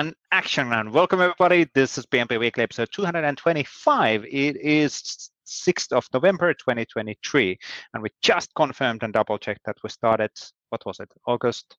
and action. And welcome everybody. This is PnP Weekly episode 225. It is 6th of November 2023. And we just confirmed and double checked that we started, what was it, August?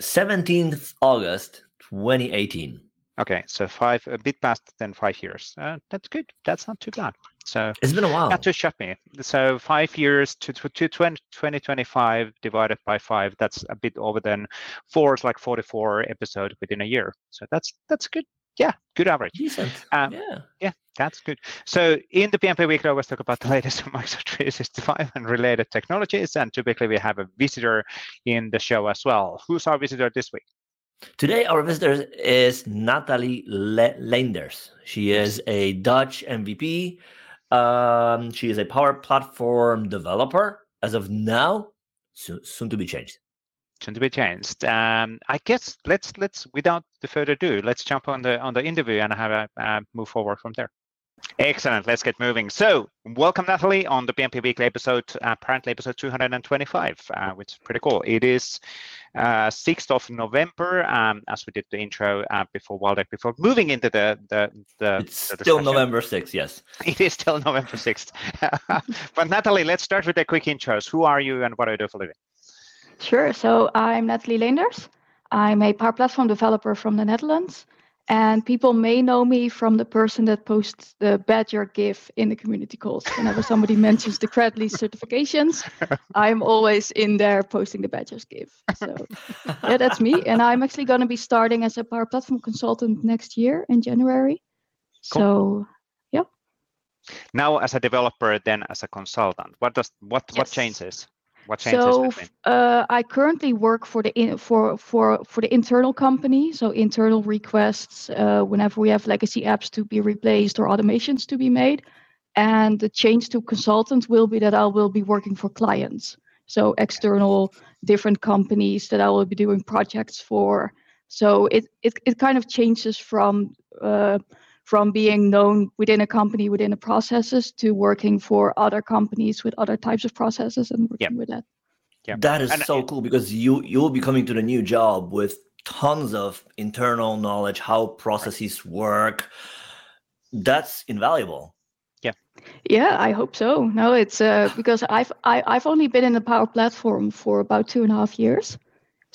17th August 2018. Okay, so five, a bit past than five years. Uh, that's good. That's not too bad. So it's been a while. Not too shock me. So five years to, to, to 20, 2025 divided by five, that's a bit over than four is like 44 episode within a year. So that's that's good. Yeah, good average. Decent. Um, yeah. Yeah, that's good. So in the PnP Weekly, I always talk about the latest on Microsoft 365 and related technologies. And typically we have a visitor in the show as well. Who's our visitor this week? Today, our visitor is Nathalie Le- Leenders. She is a Dutch MVP. Um, she is a Power Platform developer as of now, soon, soon to be changed. Soon to be changed. Um, I guess let's let's without the further ado, let's jump on the on the interview and have a uh, move forward from there. Excellent. Let's get moving. So, welcome, Nathalie, on the PnP Weekly episode, uh, apparently episode 225, uh, which is pretty cool. It is uh, 6th of November, um, as we did the intro uh, before Waldek, before moving into the the the. It's the still November 6th, yes. It is still November 6th. but Nathalie, let's start with the quick intros. Who are you and what do you do for a living? Sure. So I'm Nathalie Leenders. I'm a Power Platform developer from the Netherlands. And people may know me from the person that posts the Badger GIF in the community calls. Whenever somebody mentions the Credly certifications, I'm always in there posting the Badgers GIF. So yeah, that's me. And I'm actually going to be starting as a Power Platform consultant next year in January. Cool. So yeah. Now, as a developer, then as a consultant, what does what yes. what changes? What changes so uh, I currently work for the in, for for for the internal company. So internal requests uh, whenever we have legacy apps to be replaced or automations to be made. And the change to consultant will be that I will be working for clients. So external different companies that I will be doing projects for. So it it, it kind of changes from uh, from being known within a company within the processes to working for other companies with other types of processes and working yep. with that. Yeah. That is and, so cool because you you'll be coming to the new job with tons of internal knowledge, how processes work. That's invaluable. Yeah. Yeah, I hope so. No, it's uh, because I've I, have i have only been in the Power Platform for about two and a half years.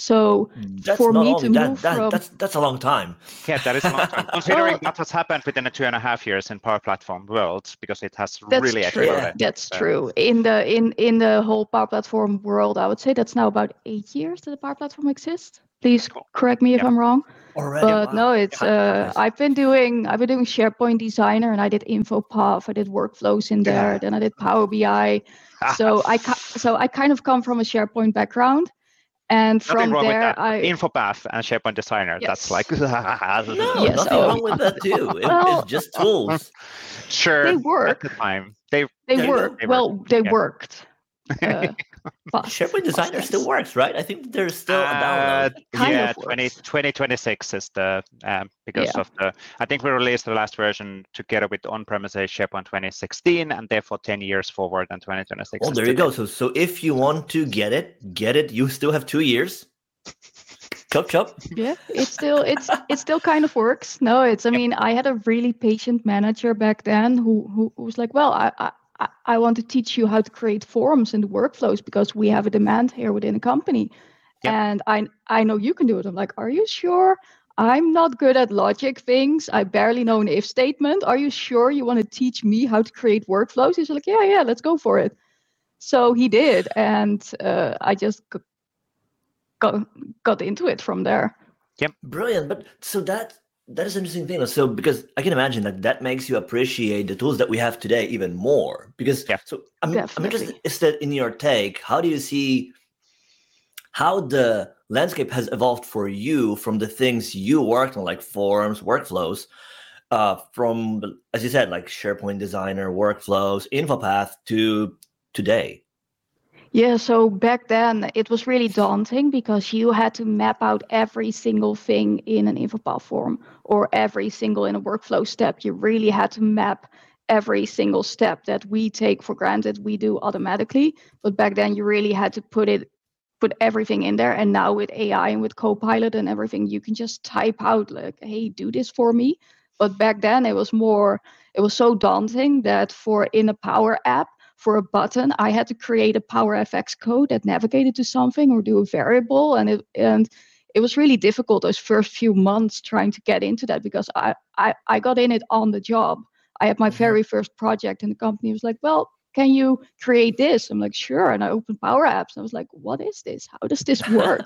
So that's for me to that, move that, from that's that's a long time. Yeah, that is a long time. Considering what has happened within the two and a half years in Power Platform world, because it has that's really true. exploded. That's so. true. In the in in the whole Power Platform world, I would say that's now about eight years that the Power Platform exists. Please cool. correct me if yeah. I'm wrong. Already, but wow. no, it's uh, I've been doing I've been doing SharePoint Designer and I did InfoPath, I did workflows in there, yeah. then I did Power BI. so I so I kind of come from a SharePoint background and from nothing there, I InfoPath and SharePoint Designer. Yes. That's like no, yes, nothing oh. wrong with that too. It, well, it's just tools. Sure, they work. At the time, they they, they work. They well, work. they yeah. worked. Uh, SharePoint Designer process. still works, right? I think there's still a download. Uh, yeah, 20, 2026 is the um, because yeah. of the. I think we released the last version together with on-premises SharePoint 2016, and therefore 10 years forward than 2026. Oh, there you go. So, so if you want to get it, get it. You still have two years. chop chop. Yeah, it's still it's it still kind of works. No, it's. I mean, I had a really patient manager back then who who, who was like, well, I, I I want to teach you how to create forms and workflows because we have a demand here within the company. And I I know you can do it. I'm like, are you sure? I'm not good at logic things. I barely know an if statement. Are you sure you want to teach me how to create workflows? He's like, yeah, yeah, let's go for it. So he did, and uh, I just got got into it from there. Yep, brilliant. But so that that is an interesting thing. So because I can imagine that that makes you appreciate the tools that we have today even more. Because yeah. so I'm, I'm interested is that in your take, how do you see how the landscape has evolved for you from the things you worked on, like forms, workflows, uh, from as you said, like SharePoint Designer, workflows, InfoPath to today? Yeah, so back then it was really daunting because you had to map out every single thing in an InfoPath form or every single in a workflow step. You really had to map every single step that we take for granted we do automatically. But back then you really had to put it put everything in there. And now with AI and with Copilot and everything, you can just type out like, "Hey, do this for me." But back then, it was more. It was so daunting that for in a Power app, for a button, I had to create a Power FX code that navigated to something or do a variable, and it and it was really difficult those first few months trying to get into that because I I, I got in it on the job. I had my mm-hmm. very first project, and the company was like, "Well, can you create this? I'm like, sure. And I opened Power Apps. And I was like, what is this? How does this work?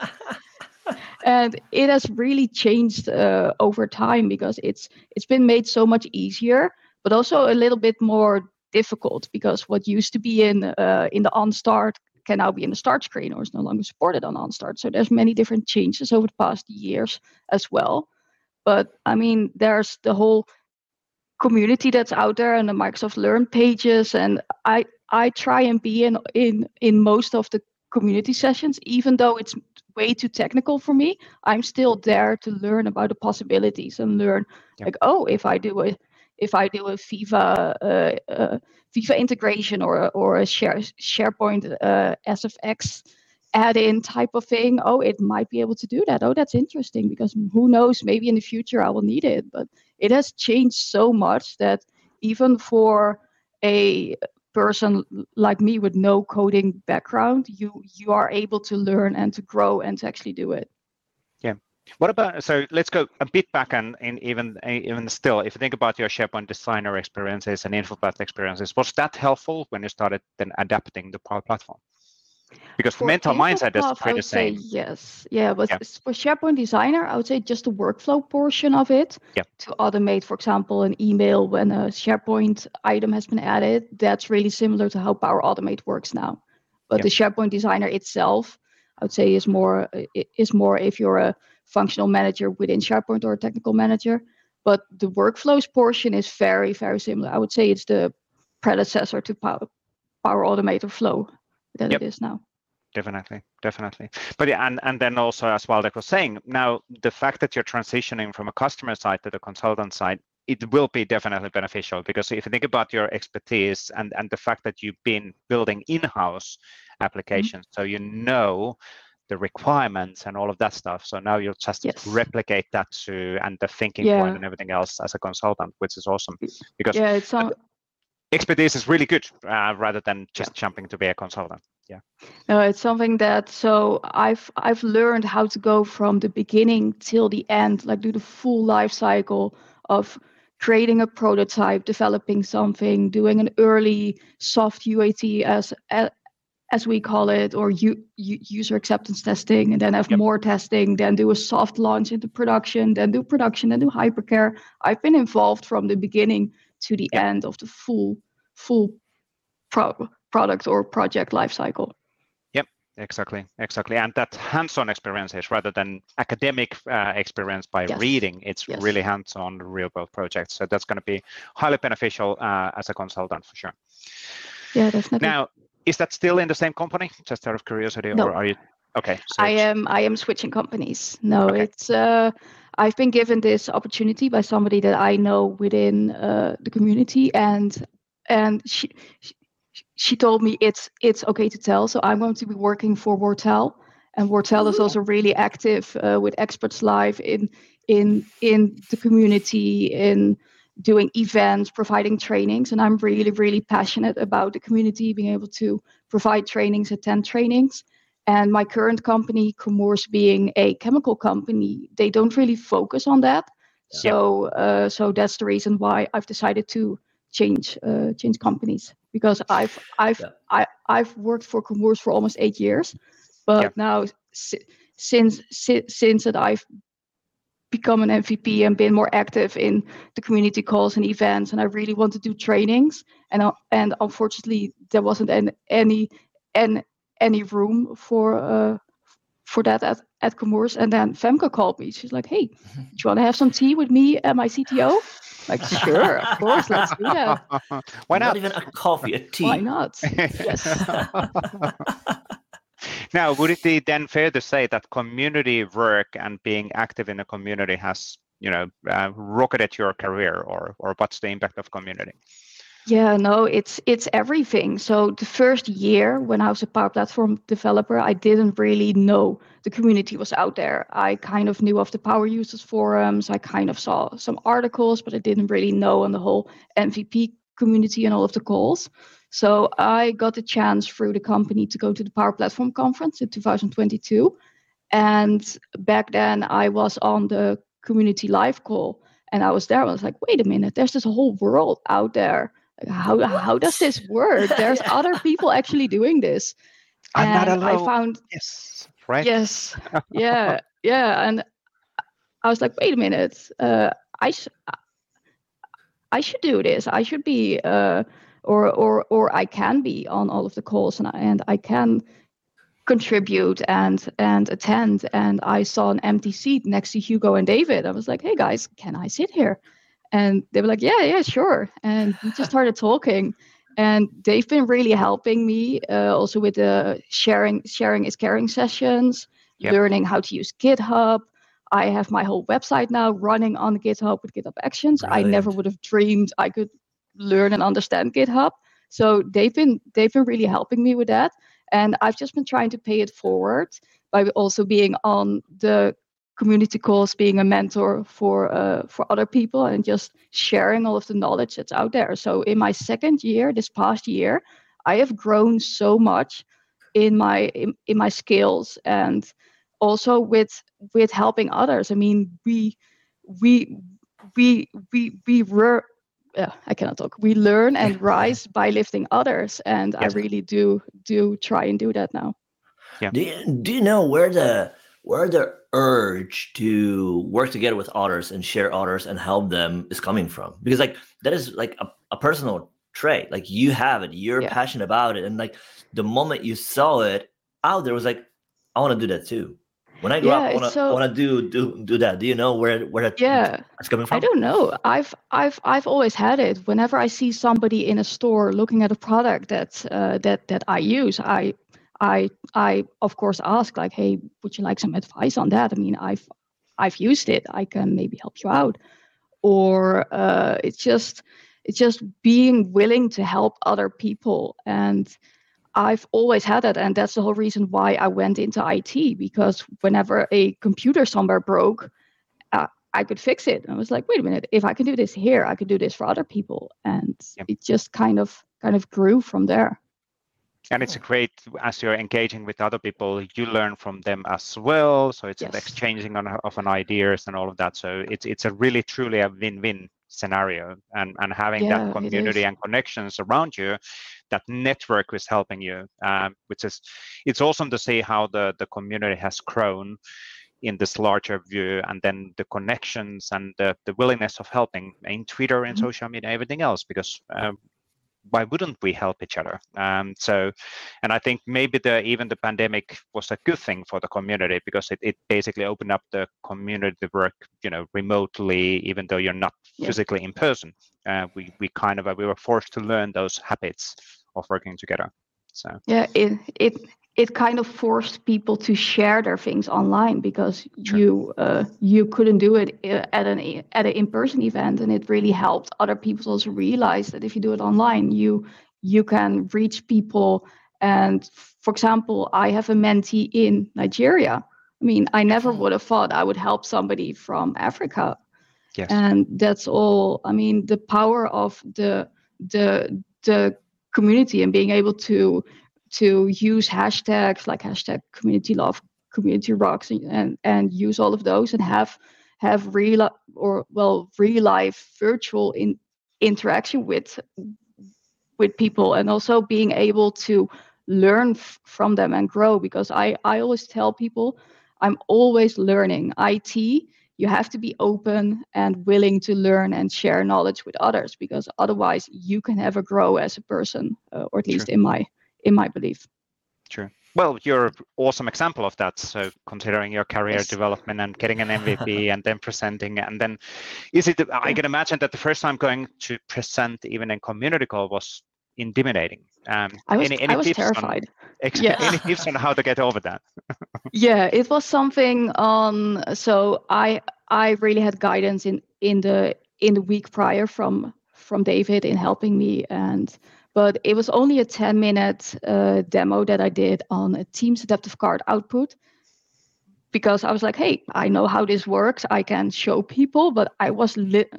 and it has really changed uh, over time because it's it's been made so much easier, but also a little bit more difficult because what used to be in uh, in the OnStart can now be in the start screen or is no longer supported on OnStart. So there's many different changes over the past years as well. But I mean, there's the whole community that's out there and the Microsoft Learn pages. And I I try and be in in in most of the community sessions, even though it's way too technical for me. I'm still there to learn about the possibilities and learn yep. like oh if I do a if I do a Viva uh, uh, Viva integration or or a share, SharePoint uh, SPFx add-in type of thing oh it might be able to do that. Oh that's interesting because who knows maybe in the future i will need it. But it has changed so much that even for a person like me with no coding background you you are able to learn and to grow and to actually do it. Yeah what about so let's go a bit back and, and even even still if you think about your sharepoint designer experiences and infopath experiences was that helpful when you started then adapting the power platform because for mental mindset is pretty the same. yes, yeah, but yeah. for SharePoint Designer, I would say just the workflow portion of it yeah. to automate, for example, an email when a SharePoint item has been added. That's really similar to how Power Automate works now. But yeah. the SharePoint Designer itself, I would say, is more is more if you're a functional manager within SharePoint or a technical manager. But the workflows portion is very, very similar. I would say it's the predecessor to Power, Power Automate or Flow that yep. it is now definitely definitely but yeah and and then also as Waldek was saying now the fact that you're transitioning from a customer side to the consultant side it will be definitely beneficial because if you think about your expertise and and the fact that you've been building in-house applications mm-hmm. so you know the requirements and all of that stuff so now you'll just yes. replicate that to and the thinking yeah. point and everything else as a consultant which is awesome because yeah it's all expertise is really good uh, rather than just yeah. jumping to be a consultant yeah no it's something that so i've i've learned how to go from the beginning till the end like do the full life cycle of creating a prototype developing something doing an early soft uat as as we call it or u, u, user acceptance testing and then have yep. more testing then do a soft launch into production then do production then do hypercare i've been involved from the beginning to the end of the full full pro- product or project lifecycle. Yep, exactly, exactly. And that hands-on experiences rather than academic uh, experience by yes. reading, it's yes. really hands-on real-world projects. So that's going to be highly beneficial uh, as a consultant for sure. Yeah, definitely. Now, is that still in the same company? Just out of curiosity, no. or are you? Okay. So I am. I am switching companies. No, okay. it's. Uh, I've been given this opportunity by somebody that I know within uh, the community, and and she, she told me it's it's okay to tell. So I'm going to be working for Wortell, and Wortell is also really active uh, with Experts Live in in in the community in doing events, providing trainings, and I'm really really passionate about the community, being able to provide trainings, attend trainings. And my current company, Commerce, being a chemical company, they don't really focus on that. Yeah. So uh, so that's the reason why I've decided to change uh, change companies because I've I've yeah. I, I've worked for Commerce for almost eight years, but yeah. now si- since si- since that I've become an MVP and been more active in the community calls and events, and I really want to do trainings, and uh, and unfortunately there wasn't any any any, any room for uh, for that at, at Commerce. And then Femke called me. She's like, "Hey, do you want to have some tea with me and my CTO?" Like, sure, of course, let's do that. Why not? Not even a coffee, a tea. Why not? yes. now, would it be then fair to say that community work and being active in a community has, you know, uh, rocketed your career, or or what's the impact of community? Yeah, no, it's it's everything. So the first year when I was a Power Platform developer, I didn't really know the community was out there. I kind of knew of the Power Users forums. I kind of saw some articles, but I didn't really know on the whole MVP community and all of the calls. So I got a chance through the company to go to the Power Platform conference in 2022. And back then I was on the community live call and I was there. I was like, wait a minute, there's this whole world out there. How how does this work? There's other people actually doing this. I'm and not alone. I found yes, right? Yes, yeah, yeah. And I was like, wait a minute, uh, I sh- I should do this. I should be, uh, or or or I can be on all of the calls, and I, and I can contribute and and attend. And i saw an empty seat next to hugo and david. I was like hey guys can i sit here? And they were like yeah yeah sure. And we just started talking. And they've been really helping me uh, also with the sharing sharing is caring sessions yep. learning how to use github. I have my whole website now running on github with github actions. Brilliant. i never would have dreamed i could learn and understand github so they've been they've been really helping me with that and I've just been trying to pay it forward by also being on the community calls, being a mentor for uh, for other people, and just sharing all of the knowledge that's out there. So in my second year, this past year, I have grown so much in my in, in my skills and also with with helping others. I mean, we we we we we were yeah, I cannot talk. We learn and rise by lifting others, and yes. I really do do try and do that now. Yeah. Do you, do you know where the where the urge to work together with others and share others and help them is coming from? Because like that is like a, a personal trait. Like you have it, you're yeah. passionate about it, and like the moment you saw it out there was like, I want to do that too. When I grow yeah, up, I wanna, so, wanna do do do that. Do you know where where that yeah that's coming from? I don't know. I've I've I've always had it. Whenever I see somebody in a store looking at a product that uh, that that I use, I I I of course ask like, hey, would you like some advice on that? I mean, I've I've used it. I can maybe help you out. Or uh, it's just it's just being willing to help other people and I've always had it, and that's the whole reason why I went into IT because whenever a computer somewhere broke, uh, I could fix it. And I was like, wait a minute, if I can do this here, I could do this for other people, and yep. it just kind of kind of grew from there. And it's a great as you're engaging with other people, you learn from them as well. So it's yes. an exchanging on, of an ideas and all of that. So it's it's a really truly a win-win scenario and and having yeah, that community and connections around you that network is helping you um, which is it's awesome to see how the the community has grown in this larger view and then the connections and the, the willingness of helping in twitter and mm-hmm. social media everything else because um, why wouldn't we help each other? Um, so, and I think maybe the even the pandemic was a good thing for the community because it, it basically opened up the community to work, you know, remotely, even though you're not yeah. physically in person. Uh, we we kind of uh, we were forced to learn those habits of working together. So yeah, it it it kind of forced people to share their things online because True. you uh, you couldn't do it uh, at an at an in-person event and it really helped other people also realize that if you do it online you you can reach people and for example i have a mentee in nigeria i mean i never would have thought i would help somebody from africa yes. and that's all i mean the power of the the the community and being able to to use hashtags like hashtag community love, community rocks, and, and, and use all of those and have have real or well real life virtual in interaction with with people and also being able to learn f- from them and grow because I, I always tell people i'm always learning. It you have to be open and willing to learn and share knowledge with others because otherwise you can never grow as a person uh, or at least in my in my belief. True. Well, you're an awesome example of that. So considering your career yes. development and getting an MVP and then presenting, and then is it? I can imagine that the first time going to present even in community call was intimidating. Um, I was, any, any I was terrified. On, yeah. Any tips on how to get over that? yeah, it was something Um, So I I really had guidance in in the in the week prior from from David in helping me and but it was only a 10 minute uh, demo that I did on a Teams adaptive card output because I was like, hey, I know how this works. I can show people, but I was li-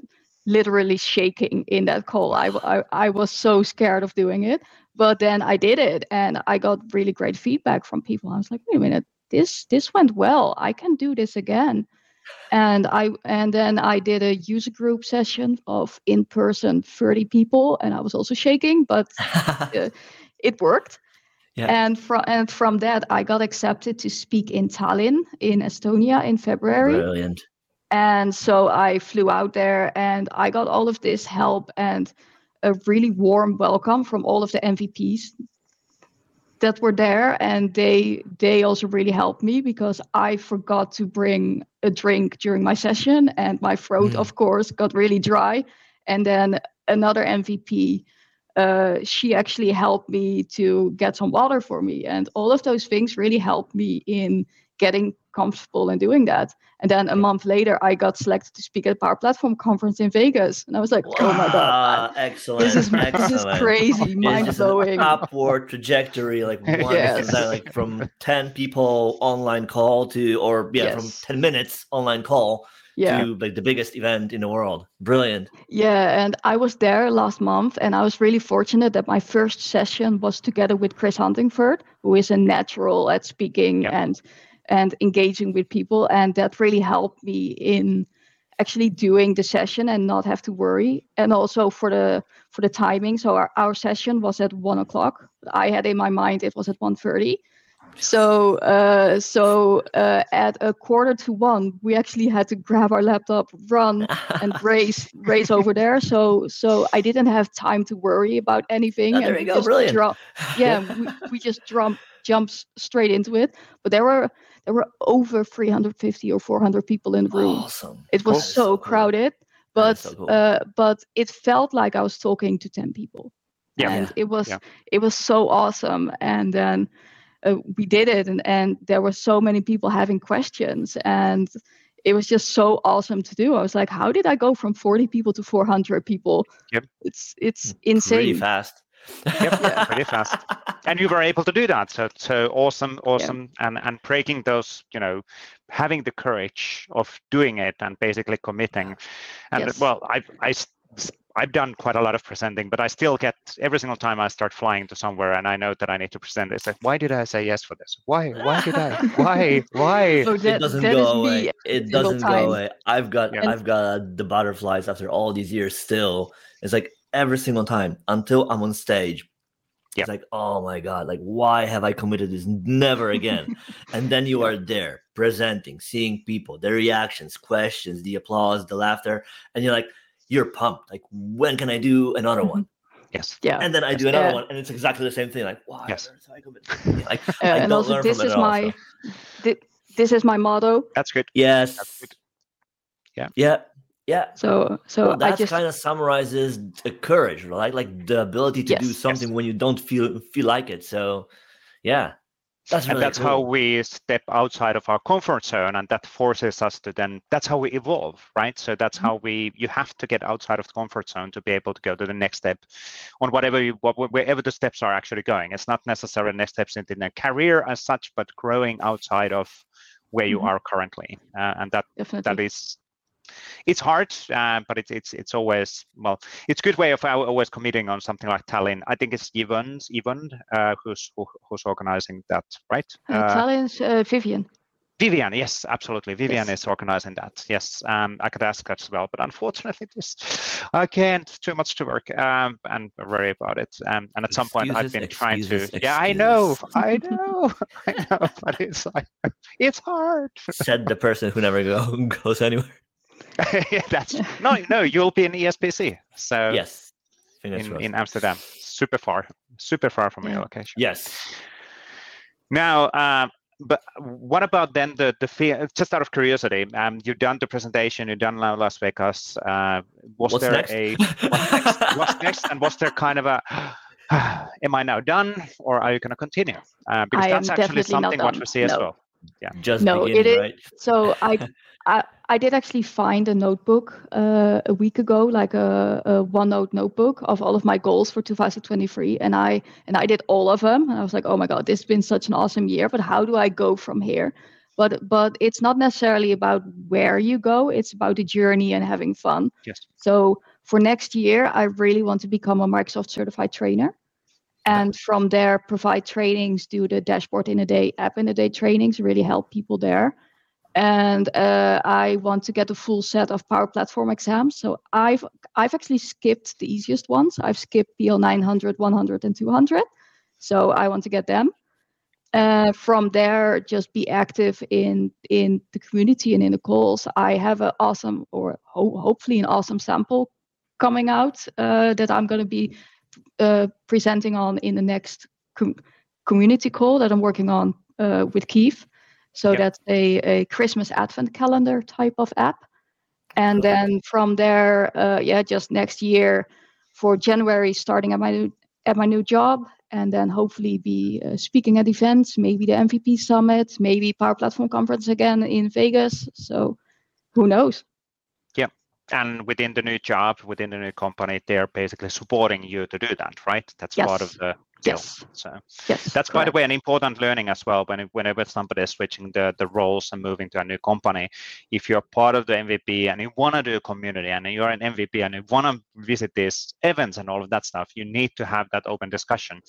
literally shaking in that call. I, I, I was so scared of doing it. But then I did it and I got really great feedback from people. I was like, wait a minute, this this went well. I can do this again. And I and then I did a user group session of in person 30 people and I was also shaking, but uh, it worked. Yeah. And from and from that, I got accepted to speak in Tallinn in Estonia in February. Brilliant. And so I flew out there, and I got all of this help and a really warm welcome from all of the MVPs that were there, and they they also really helped me because I forgot to bring a drink during my session, and my throat, mm. of course, got really dry. And then another MVP uh, she actually helped me to get some water for me. And all of those things really helped me in getting comfortable in doing that. And then a month later, I got selected to speak at Power Platform Conference in Vegas. And I was like, wow, oh my God. Excellent. This is, excellent. This is crazy, mind blowing. Upward trajectory, like one yes. like from 10 people online call to, or yeah, yes. from 10 minutes online call yeah. to like the biggest event in the world. Brilliant. Yeah, and I was there last month, and I was really fortunate that my first session was together with Chris Huntingford, who is a natural at speaking yep. and and engaging with people, and that really helped me in actually doing the session and not have to worry. And also for the for the timing so our, our session was at one o'clock. I had in my mind it was at 1.30 so uh, so uh, at a quarter to one we actually had to grab our laptop run and race race over there. So so i didn't have time to worry about anything oh, there and you go. brilliant. dro- yeah we, we just jumped jumped straight into it. But there were there were over 350 or 400 people in the room. Awesome. It was so, so, crowded but so cool. uh, but it felt like i was talking to 10 people. Yeah. and it was yeah. it was so awesome. And then uh, we did it and, and there were so many people having questions and it was just so awesome to do. I was like how did i go from 40 people to 400 people? Yep. It's it's insane. pretty fast yep yeah. pretty fast and you were able to do that so so awesome awesome yeah. and and breaking those you know having the courage of doing it and basically committing and yes. well i i I've done quite a lot of presenting, but I still get every single time I start flying to somewhere and I know that I need to present. It's like, why did I say yes for this? Why? Why did I? Why? Why? So that, it doesn't go away. It doesn't time. go away. I've got yeah. I've got the butterflies after all these years. Still, it's like every single time until I'm on stage. Yep. It's like, oh my god, like why have I committed this? Never again. and then you are there presenting, seeing people, their reactions, questions, the applause, the laughter, and you're like you're pumped. Like, when can I do another mm-hmm. one? Yes. Yeah. And then I do another yeah. one, and it's exactly the same thing. Like, wow. Yes. Like, uh, and also, this is my all, so. th- this is my motto. That's good. Yes. That's good. Yeah. Yeah. Yeah. So, so well, that just... kind of summarizes the courage, right? Like the ability to yes. do something yes. when you don't feel feel like it. So, yeah, that's really and that's cool. how we step outside of our comfort zone, and that forces us to then. That's how we evolve, right? So that's mm-hmm. how we. You have to get outside of the comfort zone to be able to go to the next step, on whatever you, wherever the steps are actually going. It's not necessarily next steps in a career as such, but growing outside of where you mm-hmm. are currently, uh, and that Definitely. that is it's hard, uh, but it's it's it's always well, it's a good way of always committing on something like Tallinn. I think it's Evans, Evan, uh, who's who, who's organizing that, right? Uh, uh Tallinn's uh, Vivian. Vivian, yes, absolutely. Vivian yes. is organizing that. Yes, um, I could ask that as well, but unfortunately, this I can't. Too much to work, um, and worry about it. Um, and at some point, I've been trying to. Excuses. Yeah, I know, I know, I know, but it's like it's hard. Said the person who never go, goes anywhere. That's no, no. You'll be in ESPC. So yes, in, in Amsterdam, super far, super far from your location. Yes. Now, uh, but what about then the the fee? Just out of curiosity, um, you've done the presentation, you've done Las Vegas. Uh, was what's there next? a what's next? what's next? And was there kind of a am I now done, or are you going to continue? Uh, because I that's actually something what we see no. as well. Yeah. Just no, it is. Right? So I, I, I did actually find a notebook uh, a week ago, like a, a OneNote notebook of all of my goals for 2023, and I and I did all of them. And I was like, oh my god, this has been such an awesome year. But how do I go from here? But but it's not necessarily about where you go. It's about the journey and having fun. Yes. So for next year, I really want to become a Microsoft certified trainer and from there provide trainings do the dashboard in a day app in a day trainings really help people there. And uh, i want to get a full set of power platform exams. So i've i've actually skipped the easiest ones. I've skipped pl 900 100 and 200 so i want to get them. Uh, from there just be active in in the community and in the calls. I have an awesome or ho- hopefully an awesome sample coming out uh, that i'm going to be presenting on in the next com- community call that I'm working on uh, with Keith. So yep. that's a, a Christmas advent calendar type of app. And then from there, uh, yeah, just next year for January, starting at my new, at my new job, and then hopefully be uh, speaking at events, maybe the MVP Summit, maybe Power Platform Conference again in Vegas. So who knows? And within the new job, within the new company, they're basically supporting you to do that, right? That's yes. part of the deal. Yes. So yes, that's, correct. by the way, an important learning as well. When whenever somebody is switching the, the roles and moving to a new company, if you're part of the MVP and you want to do a community and you're an MVP and you want to visit these events and all of that stuff, you need to have that open discussion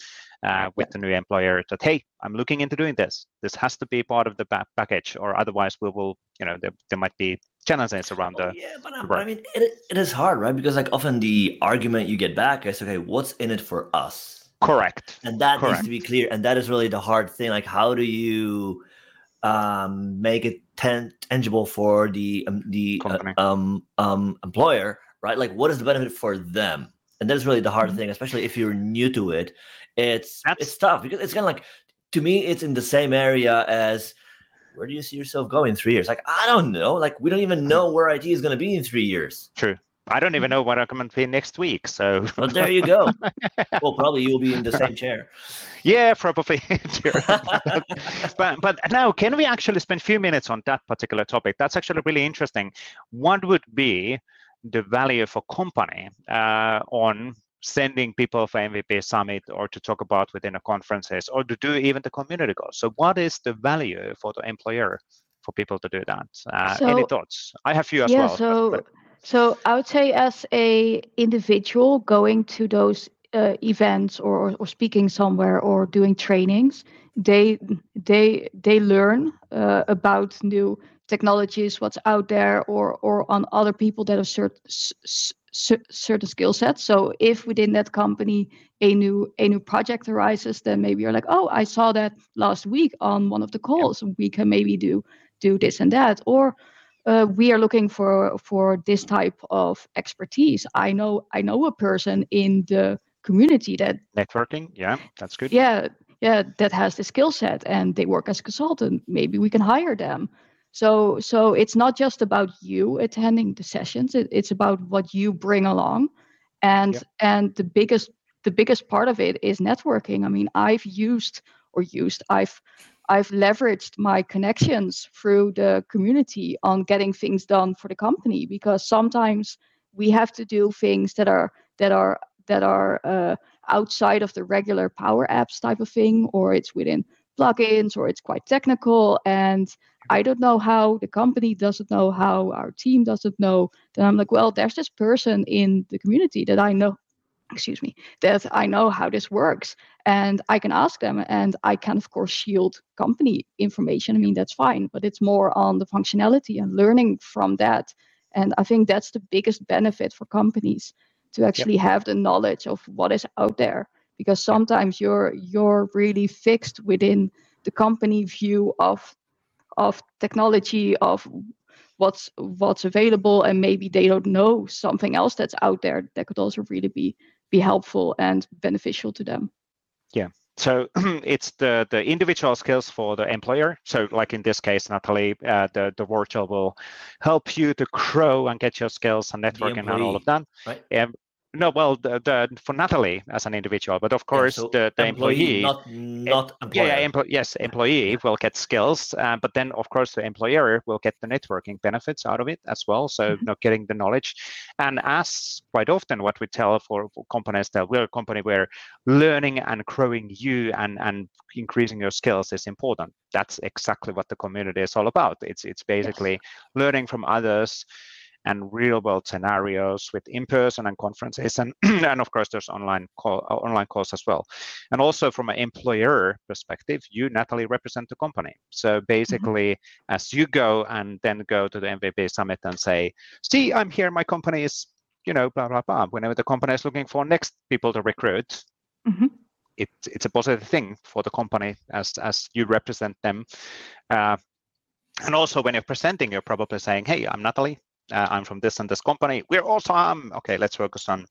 uh, with the new employer that hey, I'm looking into doing this. This has to be part of the package, or otherwise we will, you know, there, there might be challenges around oh, the. Yeah, but, um, but I mean, it, it is hard, right? Because like often the argument you get back is okay, what's in it for us? Correct. And that Correct. needs to be clear. And that is really the hard thing. Like, how do you um, make it ten- tangible for the um, the uh, um, um, employer, right? Like, what is the benefit for them? And that's really the hard mm-hmm. thing, especially if you're new to it. It's That's... it's tough because it's kind of like to me, it's in the same area as where do you see yourself going in three years? Like, I don't know. Like, we don't even know where IT is going to be in three years. True. I don't even know what I'm going to be next week. So well, there you go. well, probably you'll be in the same chair. Yeah, probably. but but now, can we actually spend a few minutes on that particular topic? That's actually really interesting. What would be the value for company uh, on sending people for MVP summit or to talk about within a conferences or to do even the community goals? So, what is the value for the employer? For people to do that, uh, so, any thoughts? I have few as yeah, well. So but, so I would say, as a individual going to those uh, events or, or speaking somewhere or doing trainings, they they they learn uh, about new technologies, what's out there, or or on other people that are have certain certain skill sets. So if within that company a new a new project arises, then maybe you're like, oh, I saw that last week on one of the calls. We can maybe do do this and that, or uh, we are looking for for this type of expertise. I know I know a person in the community that networking. Yeah, that's good. Yeah, yeah, that has the skill set and they work as a consultant. Maybe we can hire them. So so it's not just about you attending the sessions. It, it's about what you bring along, and yep. and the biggest the biggest part of it is networking. I mean, I've used or used I've I've leveraged my connections through the community on getting things done for the company because sometimes we have to do things that are that are that are uh, outside of the regular Power Apps type of thing, or it's within plugins, or it's quite technical, and I don't know how the company doesn't know how our team doesn't know. Then I'm like, well, there's this person in the community that I know excuse me, that I know how this works and I can ask them and I can of course shield company information. I mean that's fine, but it's more on the functionality and learning from that. And I think that's the biggest benefit for companies to actually yep. have the knowledge of what is out there because sometimes you're you're really fixed within the company view of of technology of what's what's available and maybe they don't know something else that's out there that could also really be be helpful and beneficial to them. Yeah. So it's the the individual skills for the employer. So like in this case, Nathalie, uh, the the virtual will help you to grow and get your skills and networking and all of that. Right. Um, no, well, the, the, for Nathalie as an individual, but of course yeah, so the, the employee, employee, not not employer. Yeah, empl- yes, employee will get skills, uh, but then of course the employer will get the networking benefits out of it as well. So mm-hmm. you know, getting the knowledge, and as quite often what we tell for, for companies that we're a company where learning and growing you and and increasing your skills is important. That's exactly what the community is all about. It's it's basically yes. learning from others and real world scenarios with in-person and conferences and and of course there's online call uh, online calls as well and also from an employer perspective you nathalie represent the company so mm-hmm. basically mm-hmm. as you go and then go to the mvp summit and say see i'm here my company is you know blah blah blah whenever the company is looking for next people to recruit mm-hmm. it, it's a positive thing for the company as as you represent them uh, and also when you're presenting you're probably saying hey i'm nathalie uh, I'm from this and this company. We're awesome. Okay, let's focus on.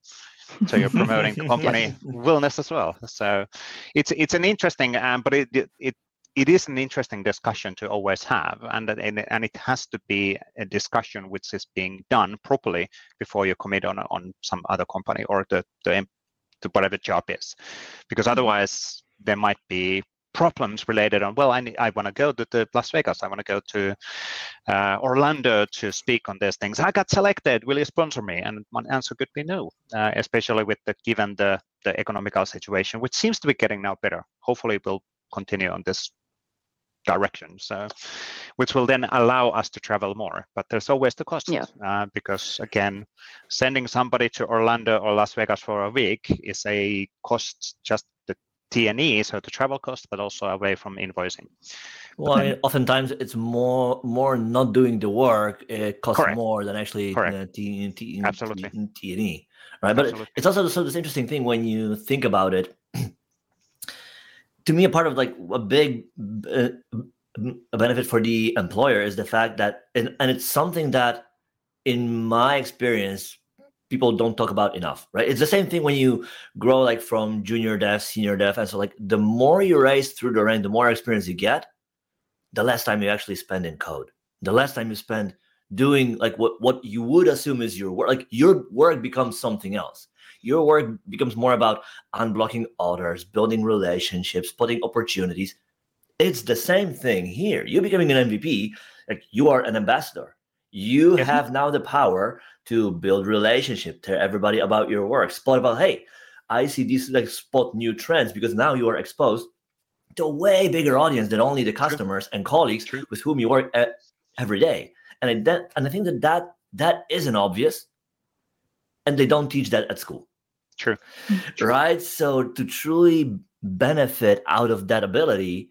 So you're promoting the company wellness as well. So it's it's an interesting, um, but it it it is an interesting discussion to always have, and and, and it has to be a discussion which is being done properly before you commit on on some other company or the the to whatever job is, because mm-hmm. otherwise there might be problems related on well i need, i want to go to, to, las vegas i want to go to uh, orlando to speak on these things. I got selected will you sponsor me? And my answer could be no uh, especially with the given the the economical situation which seems to be getting now better. Hopefully we'll continue on this direction so which will then allow us to travel more. But there's always the cost yeah. uh, because again sending somebody to orlando or las vegas for a week is a cost just T&E, so the travel cost, but also away from invoicing. Well, then, oftentimes it's more more not doing the work. It costs correct. more than actually uh, T, T, Absolutely. T&E, right? But Absolutely. it's also so this interesting thing when you think about it. to me, a part of like a big uh, a benefit for the employer is the fact that, and, and it's something that, in my experience, people don't talk about enough, right? It's the same thing when you grow like from junior dev, senior dev, and so like the more you raise through the rank, the more experience you get, the less time you actually spend in code, the less time you spend doing like what what you would assume is your work. Like your work becomes something else. Your work becomes more about unblocking others, building relationships, putting opportunities. It's the same thing here. You're becoming an MVP, like you are an ambassador. You have now the power to build relationship, tell everybody about your work, spot about, hey, I see these like spot new trends because now you are exposed to a way bigger audience than only the customers True. and colleagues True. with whom you work at, every day. And I, that, and I think that, that that isn't obvious, and they don't teach that at school. True. True. Right. So to truly benefit out of that ability,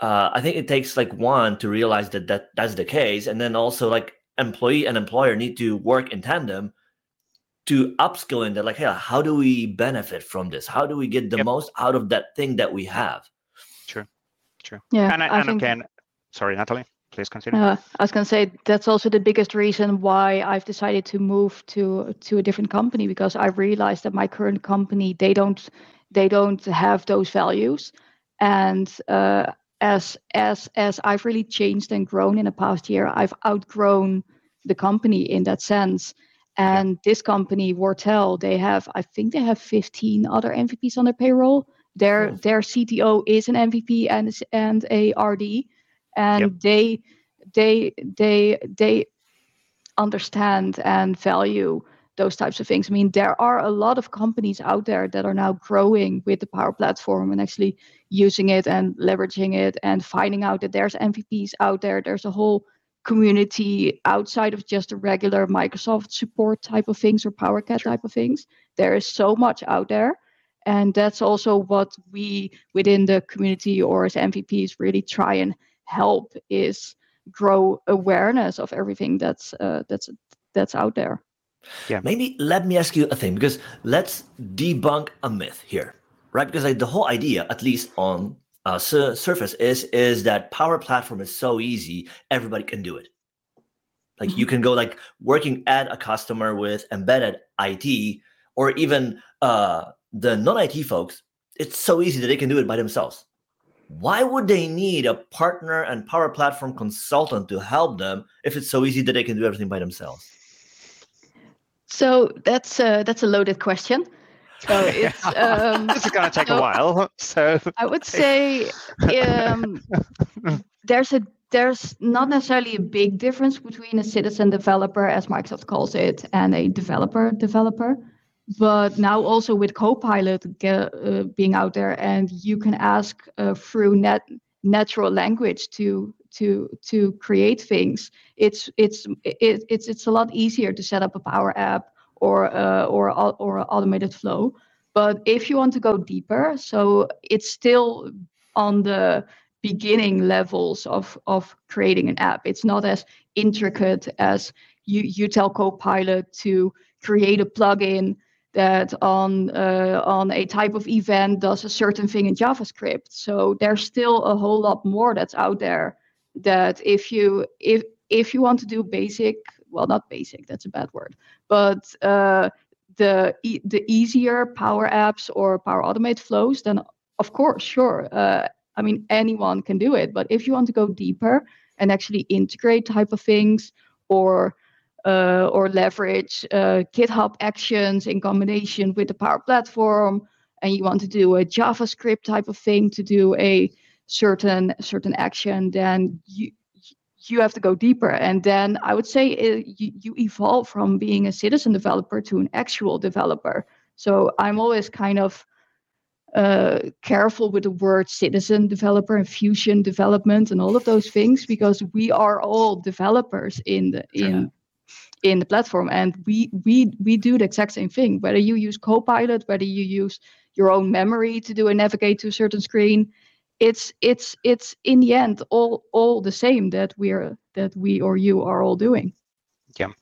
uh, I think it takes like one to realize that that that's the case, and then also like employee and employer need to work in tandem to upskill in that like hey how do we benefit from this? How do we get the yep. most out of that thing that we have? True true. Yeah and, I, and think, again sorry nathalie please continue. Uh, i was going to say that's also the biggest reason why i've decided to move to to a different company because i realized that my current company they don't they don't have those values. And uh, as as as I've really changed and grown in the past year, I've outgrown the company in that sense. And this company, Wortell, they have I think they have 15 other MVPs on their payroll. Their their CTO is an MVP and and a RD, and yep. they they they they understand and value those types of things. I mean, there are a lot of companies out there that are now growing with the Power Platform and actually using it and leveraging it and finding out that there's MVPs out there. There's a whole community outside of just the regular Microsoft support type of things or PowerCat type of things. There is so much out there. And that's also what we within the community or as MVPs really try and help is grow awareness of everything that's uh, that's that's out there. Yeah. Maybe let me ask you a thing because let's debunk a myth here, right? Because like the whole idea, at least on uh, sur- surface, is is that Power Platform is so easy, everybody can do it. Like you mm-hmm. can go like working at a customer with embedded IT or even uh, the non-IT folks. It's so easy that they can do it by themselves. Why would they need a partner and Power Platform consultant to help them if it's so easy that they can do everything by themselves? So that's a, that's a loaded question. So it's um, this is gonna take so a while. So I would say um, there's a there's not necessarily a big difference between a citizen developer, as Microsoft calls it, and a developer developer. But now also with Copilot get, uh, being out there, and you can ask uh, through net natural language to to to create things. It's it's it, it's it's a lot easier to set up a Power App or uh, or or automated flow. But if you want to go deeper, so it's still on the beginning levels of of creating an app. It's not as intricate as you you tell Copilot to create a plugin that on uh, on a type of event does a certain thing in JavaScript. So there's still a whole lot more that's out there that if you if if you want to do basic, well not basic, that's a bad word, but uh, the the easier Power Apps or Power Automate flows, then of course, sure. Uh, I mean, anyone can do it. But if you want to go deeper and actually integrate type of things or uh, or leverage uh, GitHub Actions in combination with the Power Platform, and you want to do a JavaScript type of thing to do a certain certain action, then you you have to go deeper. And then I would say it, uh, you, you evolve from being a citizen developer to an actual developer. So I'm always kind of uh, careful with the word citizen developer and fusion development and all of those things because we are all developers in the in in the platform and we we we do the exact same thing whether you use copilot whether you use your own memory to do a navigate to a certain screen it's it's it's in the end all all the same that we're that we or you are all doing yeah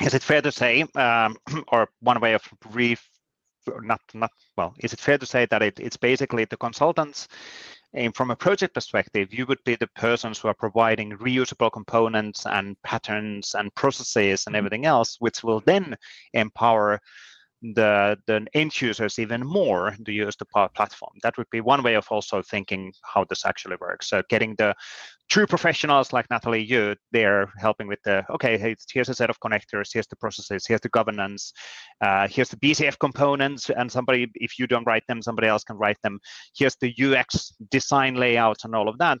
is it fair to say um, or one way of re not not well is it fair to say that it, it's basically the consultants and from a project perspective, you would be the persons who are providing reusable components and patterns and processes and mm-hmm. everything else, which will then empower the the end users even more to use the power platform. That would be one way of also thinking how this actually works. So getting the true professionals like Nathalie, you they're helping with the okay, here's a set of connectors, here's the processes, here's the governance, uh, here's the PCF components, and somebody if you don't write them, somebody else can write them. Here's the UX design layouts and all of that.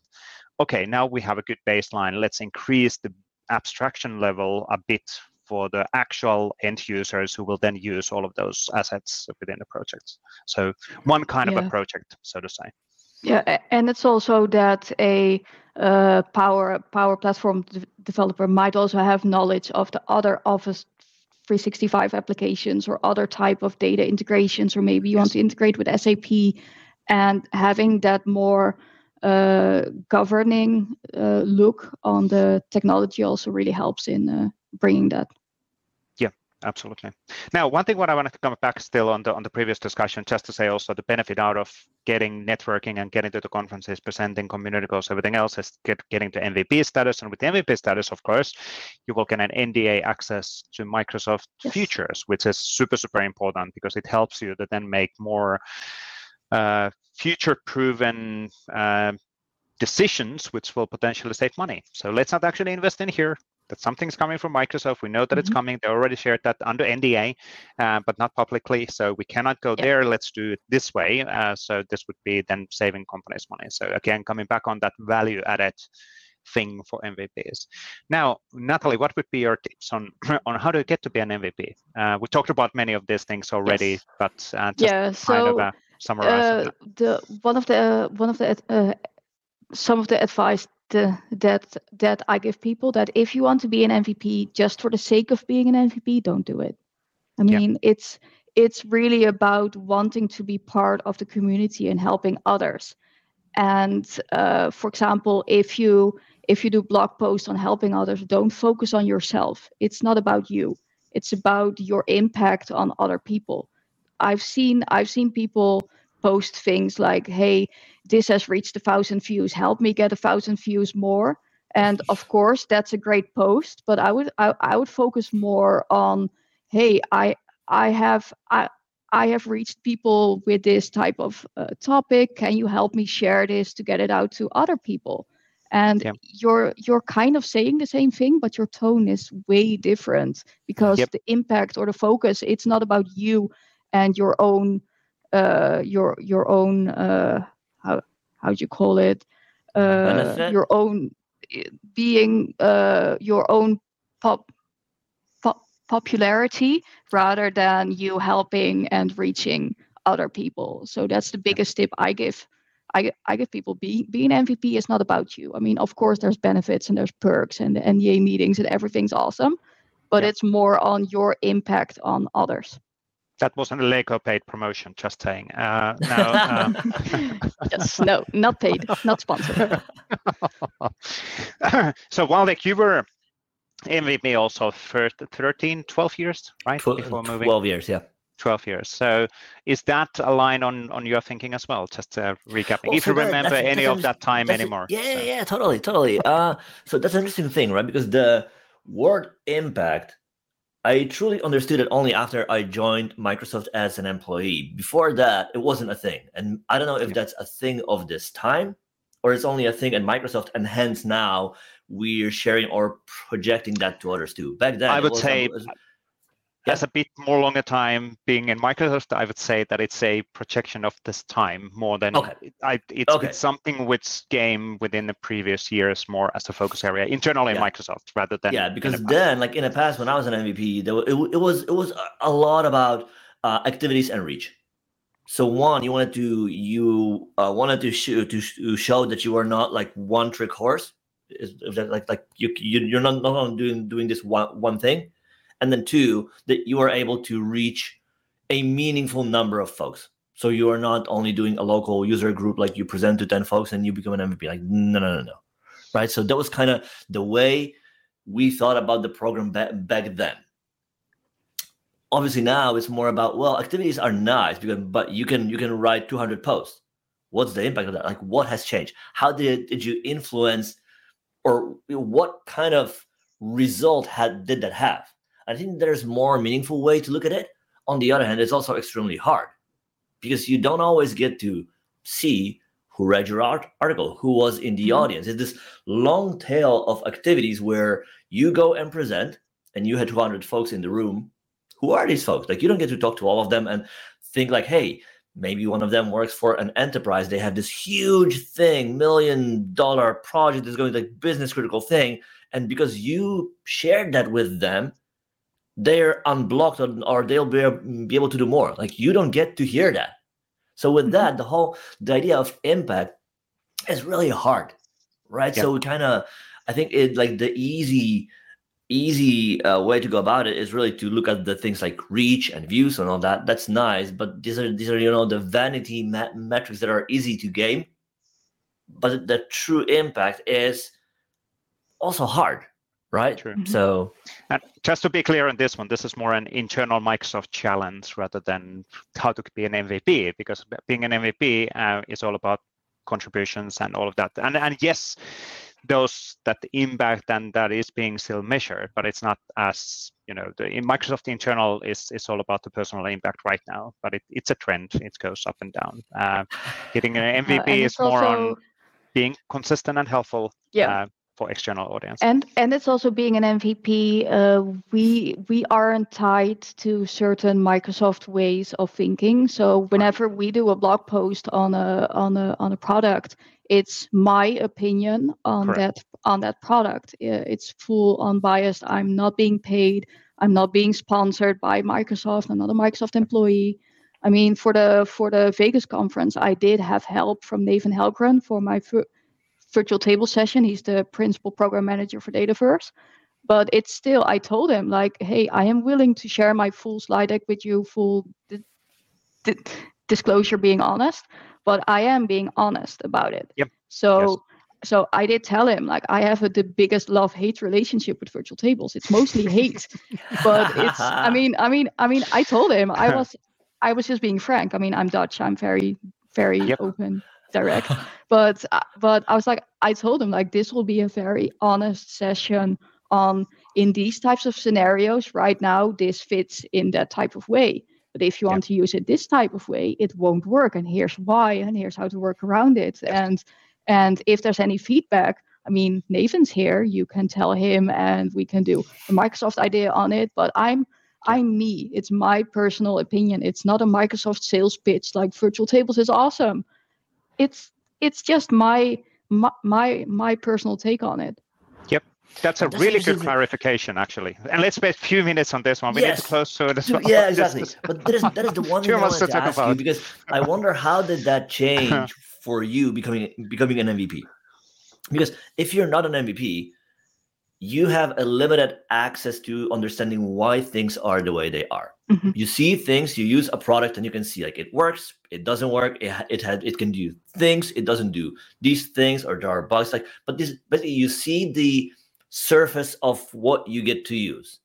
Okay, now we have a good baseline. Let's increase the abstraction level a bit for the actual end users who will then use all of those assets within the projects. So one kind yeah. of a project, so to say. Yeah, and it's also that a uh, power power platform de- developer might also have knowledge of the other Office 365 applications or other type of data integrations, or maybe you yes. want to integrate with SAP, and having that more uh, governing uh, look on the technology also really helps in uh, bringing that absolutely. Now, one thing what I wanted to come back still on the on the previous discussion, just to say also the benefit out of getting networking and getting to the conferences, presenting community goals, everything else is get, getting to MVP status. And with the MVP status, of course, you will get an NDA access to Microsoft yes. features, which is super, super important because it helps you to then make more uh, future-proven uh, decisions, which will potentially save money. So let's not actually invest in here that something's coming from Microsoft. We know that mm-hmm. it's coming. They already shared that under NDA, uh, but not publicly. So we cannot go yep. there. Let's do it this way. Uh, so this would be then saving companies money. So again, coming back on that value added thing for MVPs. Now, Nathalie, what would be your tips on on how to get to be an MVP? Uh, we talked about many of these things already, yes. but uh, yeah, so, kind of uh, summarize. the one of the one of the uh, some of the advice the, that that I give people that if you want to be an MVP just for the sake of being an MVP, don't do it. I mean, yeah. it's it's really about wanting to be part of the community and helping others. And uh, for example, if you if you do blog posts on helping others, don't focus on yourself. It's not about you. It's about your impact on other people. I've seen I've seen people post things like, hey, this has reached a thousand views, help me get a thousand views more. And of course, that's a great post, but I would I, I would focus more on, hey, I I have I I have reached people with this type of uh, topic. Can you help me share this to get it out to other people? and yep. you're you're kind of saying the same thing but your tone is way different because yep. the impact or the focus it's not about you and your own uh your your own uh how how do you call it? Uh your own eh, being uh your own pop, pop popularity rather than you helping and reaching other people. So that's the biggest tip i give I, I give people. Being being MVP is not about you. I mean, of course, there's benefits and there's perks and the NDA meetings and everything's awesome, but it's more on your impact on others. That wasn't a Lego paid promotion, just saying. Uh, no, um... yes, no, not paid, not sponsored. so while like you were MVP also for 13, 12 years, right? 12, Before moving. 12 years, yeah. 12 years. So is that a line on on your thinking as well? Just uh, recapping, well, if you remember any of that time anymore. Yeah, so. yeah, totally, totally. Uh, so that's an interesting thing, right? Because the word impact, I truly understood it only after I joined Microsoft as an employee. Before that, it wasn't a thing, and I don't know if yeah. that's a thing of this time or it's only a thing at Microsoft, and hence now we're sharing or projecting that to others too. Back then, I would say. As a bit more longer time being in Microsoft, I would say that it's a projection of this time more than okay. I, it's, okay. it's something which came within the previous years more as a focus area internally yeah. in Microsoft rather than yeah. Because then, like in the past, when I was an MVP, there, it, it was it was a lot about uh, activities and reach. So one, you wanted to you uh, wanted to show to show that you are not like one trick horse. Is, that like like you you're not not doing doing this one one thing and then two that you are able to reach a meaningful number of folks. So you are not only doing a local user group like you present to 10 folks and you become an mvp like no no no no. Right? So that was kind of the way we thought about the program back, back then. Obviously now it's more about well activities are nice because but you can you can write 200 posts. What's the impact of that? Like what has changed? How did did you influence or what kind of result had did that have I think there's more meaningful way to look at it. On the other hand, it's also extremely hard because you don't always get to see who read your art- article, who was in the mm-hmm. audience. It's this long tail of activities where you go and present, and you had 200 folks in the room. Who are these folks? Like you don't get to talk to all of them and think like, hey, maybe one of them works for an enterprise. They have this huge thing, million dollar project that's going to like business critical thing, and because you shared that with them, they're unblocked or, or they'll be, be able to do more. Like you don't get to hear that. So with mm-hmm. that, the whole the idea of impact is really hard, right? Yeah. So we kind of, I think it like the easy easy uh, way to go about it is really to look at the things like reach and views and all that. That's nice, but these are these are you know the vanity metrics that are easy to game, but the true impact is also hard right? True. Mm-hmm. So, and just to be clear on this one, this is more an internal Microsoft challenge rather than how to be an MVP, because being an MVP uh, is all about contributions and all of that. And and yes, those that impact and that is being still measured, but it's not as you know the in Microsoft internal is is all about the personal impact right now, but it, it's a trend. It goes up and down. Uh, getting an MVP uh, is more on being consistent and helpful. Yeah. Uh, for external audience. And and it's also being an MVP. Uh, we we aren't tied to certain Microsoft ways of thinking. So whenever we do a blog post on a on a on a product, it's my opinion on Correct. that on that product. It's full unbiased. I'm not being paid. I'm not being sponsored by Microsoft. I'm not a Microsoft employee. I mean, for the for the Vegas conference, I did have help from Nathan Helgren for my virtual table session. He's the principal program manager for Dataverse. But it's still, I told him, like, hey, I am willing to share my full slide deck with you, full di- di- disclosure, being honest. But I am being honest about it. Yep. So, yes. so I did tell him, like, I have a, the biggest love-hate relationship with virtual tables. It's mostly hate, but it's. I mean, I mean, I mean, I told him I was, I was just being frank. I mean, I'm Dutch. I'm very, very yep. open direct. but uh, but I was like, I told him like this will be a very honest session on in these types of scenarios. Right now, this fits in that type of way. But if you want to use it this type of way, it won't work. And here's why, and here's how to work around it. And and if there's any feedback, I mean, Nathan's here. You can tell him, and we can do a Microsoft idea on it. But I'm I'm me. It's my personal opinion. It's not a Microsoft sales pitch like virtual tables is awesome. It's it's just my my my, my personal take on it. Yep. That's a really good clarification, actually. And let's spend a few minutes on this one. We yes. need to close to it as well. Yeah, exactly. but that is, that is the one thing I wanted to, to ask about. you because I wonder how did that uh-huh. change for you becoming becoming an MVP? Because if you're not an MVP, you have a limited access to understanding why things are the way they are. Mm-hmm. You see things, you use a product, and you can see like it works, it doesn't work, it it had it can do things, it doesn't do these things, or there are bugs. Like, but this basically you see the surface of what you get to use.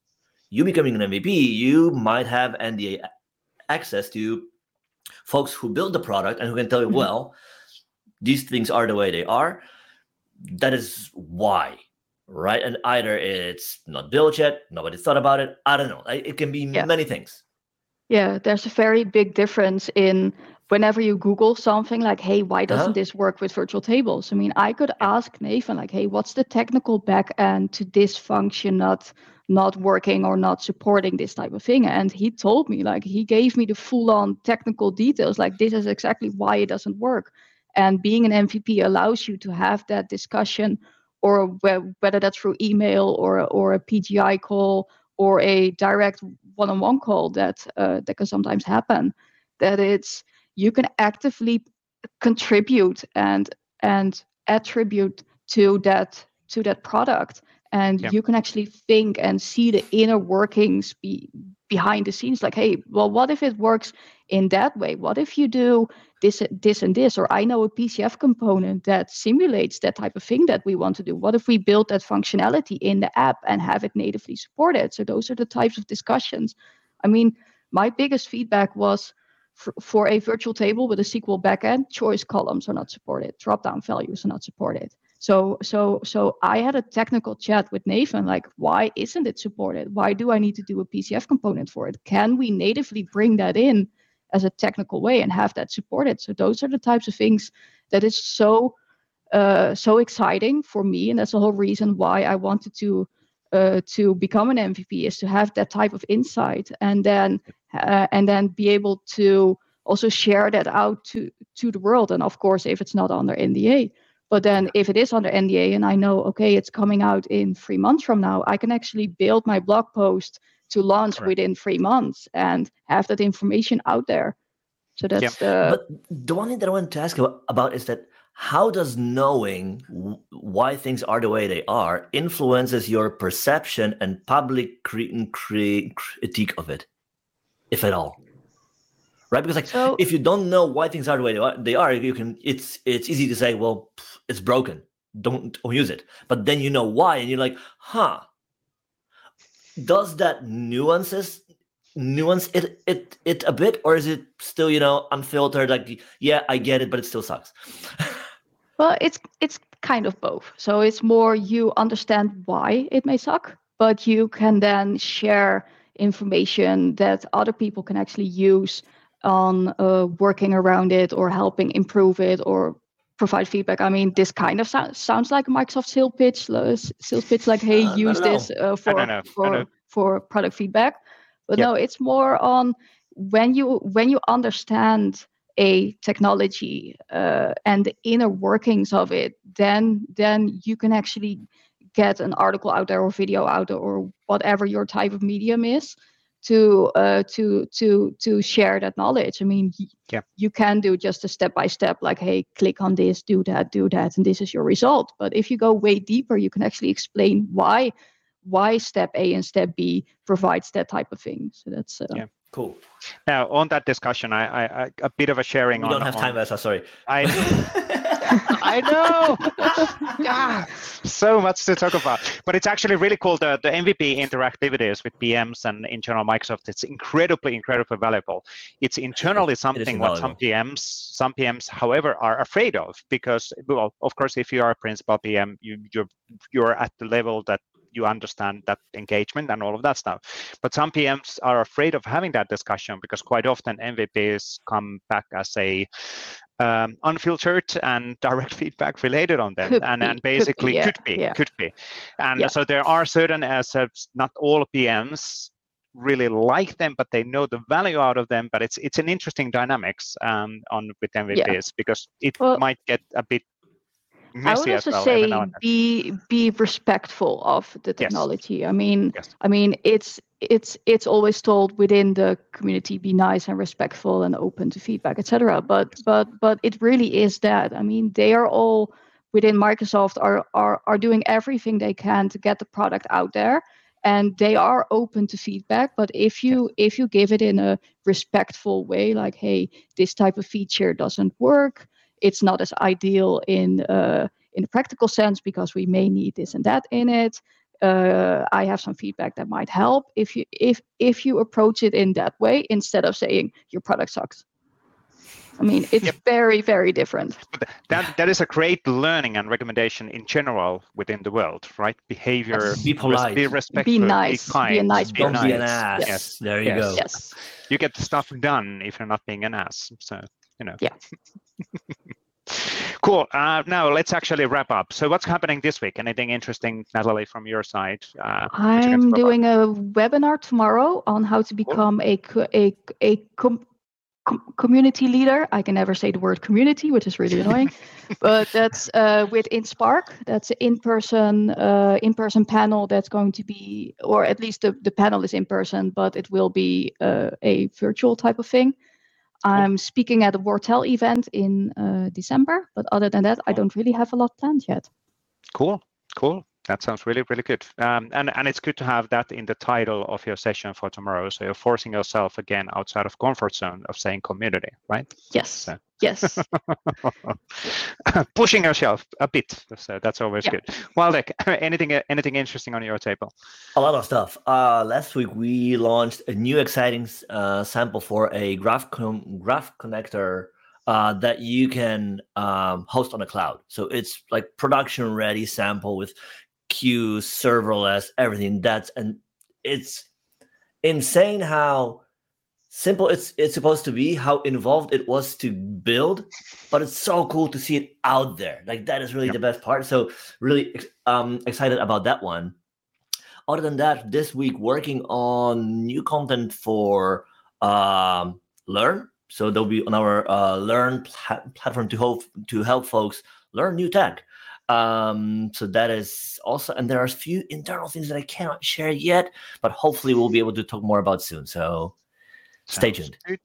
You becoming an MVP, you might have NDA access to folks who build the product and who can tell you, mm-hmm. well, these things are the way they are. That is why right? And either it's not built yet, nobody thought about it. I don't know. It can be yeah. many things. Yeah, there's a very big difference in whenever you Google something like, hey, why doesn't uh-huh. this work with virtual tables? I mean, I could ask Nathan, like, hey, what's the technical back end to this function not not working or not supporting this type of thing? And he told me, like, he gave me the full-on technical details, like this is exactly why it doesn't work. And being an MVP allows you to have that discussion or whether that's through email or or a PGI call or a direct one-on-one call that uh, that can sometimes happen. That it's you can actively contribute and and attribute to that to that product and yeah. you can actually think and see the inner workings be, behind the scenes like hey well what if it works in that way what if you do this this and this or i know a pcf component that simulates that type of thing that we want to do what if we build that functionality in the app and have it natively supported so those are the types of discussions i mean my biggest feedback was for, a virtual table with a sql backend choice columns are not supported drop down values are not supported so so so I had a technical chat with Nathan, like, why isn't it supported? Why do I need to do a PCF component for it? Can we natively bring that in as a technical way and have that supported. So those are the types of things that is so uh, so exciting for me, and that's the whole reason why I wanted to uh, to become an MVP is to have that type of insight and then uh, and then be able to also share that out to to the world. And of course, if it's not under NDA. But then if it is under NDA and I know, okay, it's coming out in three months from now, I can actually build my blog post to launch Correct. within three months and have that information out there. So that's yeah. the. But the one thing that I wanted to ask about is that how does knowing why things are the way they are influences your perception and public cre- cre- critique of it, if at all? Right, because like so, if you don't know why things are the way they are, they are, you can. It's it's easy to say, well, it's broken. Don't, don't use it. But then you know why, and you're like, huh, does that nuances nuance it it it a bit or is it still you know unfiltered like yeah i get it but it still sucks? Well it's it's kind of both. So it's more you understand why it may suck but you can then share information that other people can actually use on uh, working around it or helping improve it or provide feedback. I mean, this kind of so- sounds like a Microsoft sales pitch, uh, sales pitch, like, hey, uh, use this uh, for for for product feedback. But no, it's more on when you when you understand a technology uh, and the inner workings of it, then then you can actually get an article out there or video out there or whatever your type of medium is to uh, to to to share that knowledge. I mean, yeah. you can do just a step by step, like, hey, click on this, do that, do that, and this is your result. But if you go way deeper, you can actually explain why why step A and step B provides that type of thing. So that's uh, yeah. Cool. Now, on that discussion, I, I, I a bit of a sharing. We on, don't have time, Vesa. Sorry. I, I know. ah, so much to talk about, but it's actually really cool. The the MVP interactivities with PMs and internal Microsoft. It's incredibly, incredibly valuable. It's internally something what some PMs, some PMs, however, are afraid of because, well, of course, if you are a principal PM, you you're you're at the level that you understand that engagement and all of that stuff. But some PMs are afraid of having that discussion because quite often MVPs come back as a um, unfiltered and direct feedback related on them could and, be, and basically could could be, be yeah, could be, and yeah. so there are certain assets not all pms really like them but they know the value out of them but it's it's an interesting dynamics um, on with mvps because it well, might get a bit I would also well, say be be respectful of the technology. Yes. I mean, yes. I mean it's it's it's always told within the community be nice and respectful and open to feedback, etc. But yes. but but it really is that. I mean, they are all within Microsoft are are are doing everything they can to get the product out there and they are open to feedback but if you if you give it in a respectful way like hey this type of feature doesn't work it's not as ideal in uh, in a practical sense because we may need this and that in it. Uh, I have some feedback that might help if you if if you approach it in that way instead of saying your product sucks. I mean, it's yep. very very different. But that that is a great learning and recommendation in general within the world, right? Behavior, yes. be polite, be respectful, be nice, be, kind, be a nice, be don't person. be an ass. Yes, there you yes. go. Yes, you get the stuff done if you're not being an ass. So you know. Yeah. cool. Uh, now let's actually wrap up. So what's happening this week? Anything interesting, Nathalie, from your side? Uh, I'm doing up? a webinar tomorrow on how to become cool. a a a com- com- community leader. I can never say the word community, which is really annoying. but that's uh, with InSpark. That's an in-person uh, in-person panel that's going to be, or at least the, the panel is in person, but it will be uh, a virtual type of thing. I'm speaking at a Wortell event in uh, December, but other than that, I don't really have a lot planned yet. Cool, cool. That sounds really, really good. Um, and and it's good to have that in the title of your session for tomorrow. So you're forcing yourself again outside of comfort zone of saying community, right? Yes. So. Yes. Pushing yourself a bit. So that's always yeah. good. Waldek, anything anything interesting on your table? A lot of stuff. Uh, last week we launched a new exciting uh, sample for a graph con- graph connector uh, that you can um, host on the cloud. So it's like production ready sample with queues, serverless, everything. That's and it's insane how simple it's it's supposed to be, how involved it was to build, but it's so cool to see it out there. Like that is really yep. the best part. So really um excited about that one. Other than that, this week working on new content for um, Learn. So they'll be on our uh, Learn pl- platform to help to help folks learn new tech. Um, so that is also, and there are a few internal things that I cannot share yet, but hopefully we'll be able to talk more about soon. So stay tuned. Good.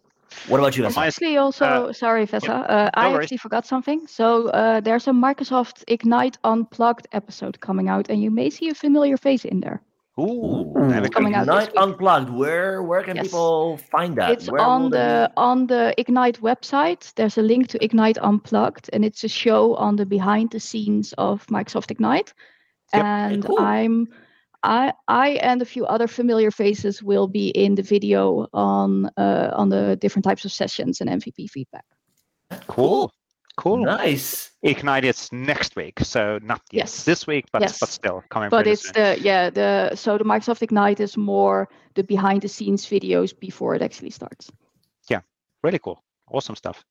What about you? Vesa? Actually, also uh, sorry, Vesa. Uh, I worries. actually forgot something. So uh, there's a Microsoft Ignite Unplugged episode coming out, and you may see a familiar face in there. Ooh, coming out Ignite Unplugged. Where where can yes. people find that? It's where on the on the Ignite website. There's a link to Ignite Unplugged, and it's a show on the behind the scenes of Microsoft Ignite. Yep. And cool. I'm I I and a few other familiar faces will be in the video on uh, on the different types of sessions and MVP feedback. Cool. Cool. Nice. Ignite is next week, so not yes. this week, but yes. but still coming. But it's soon. the yeah the so the Microsoft Ignite is more the behind the scenes videos before it actually starts. Yeah, really cool, awesome stuff.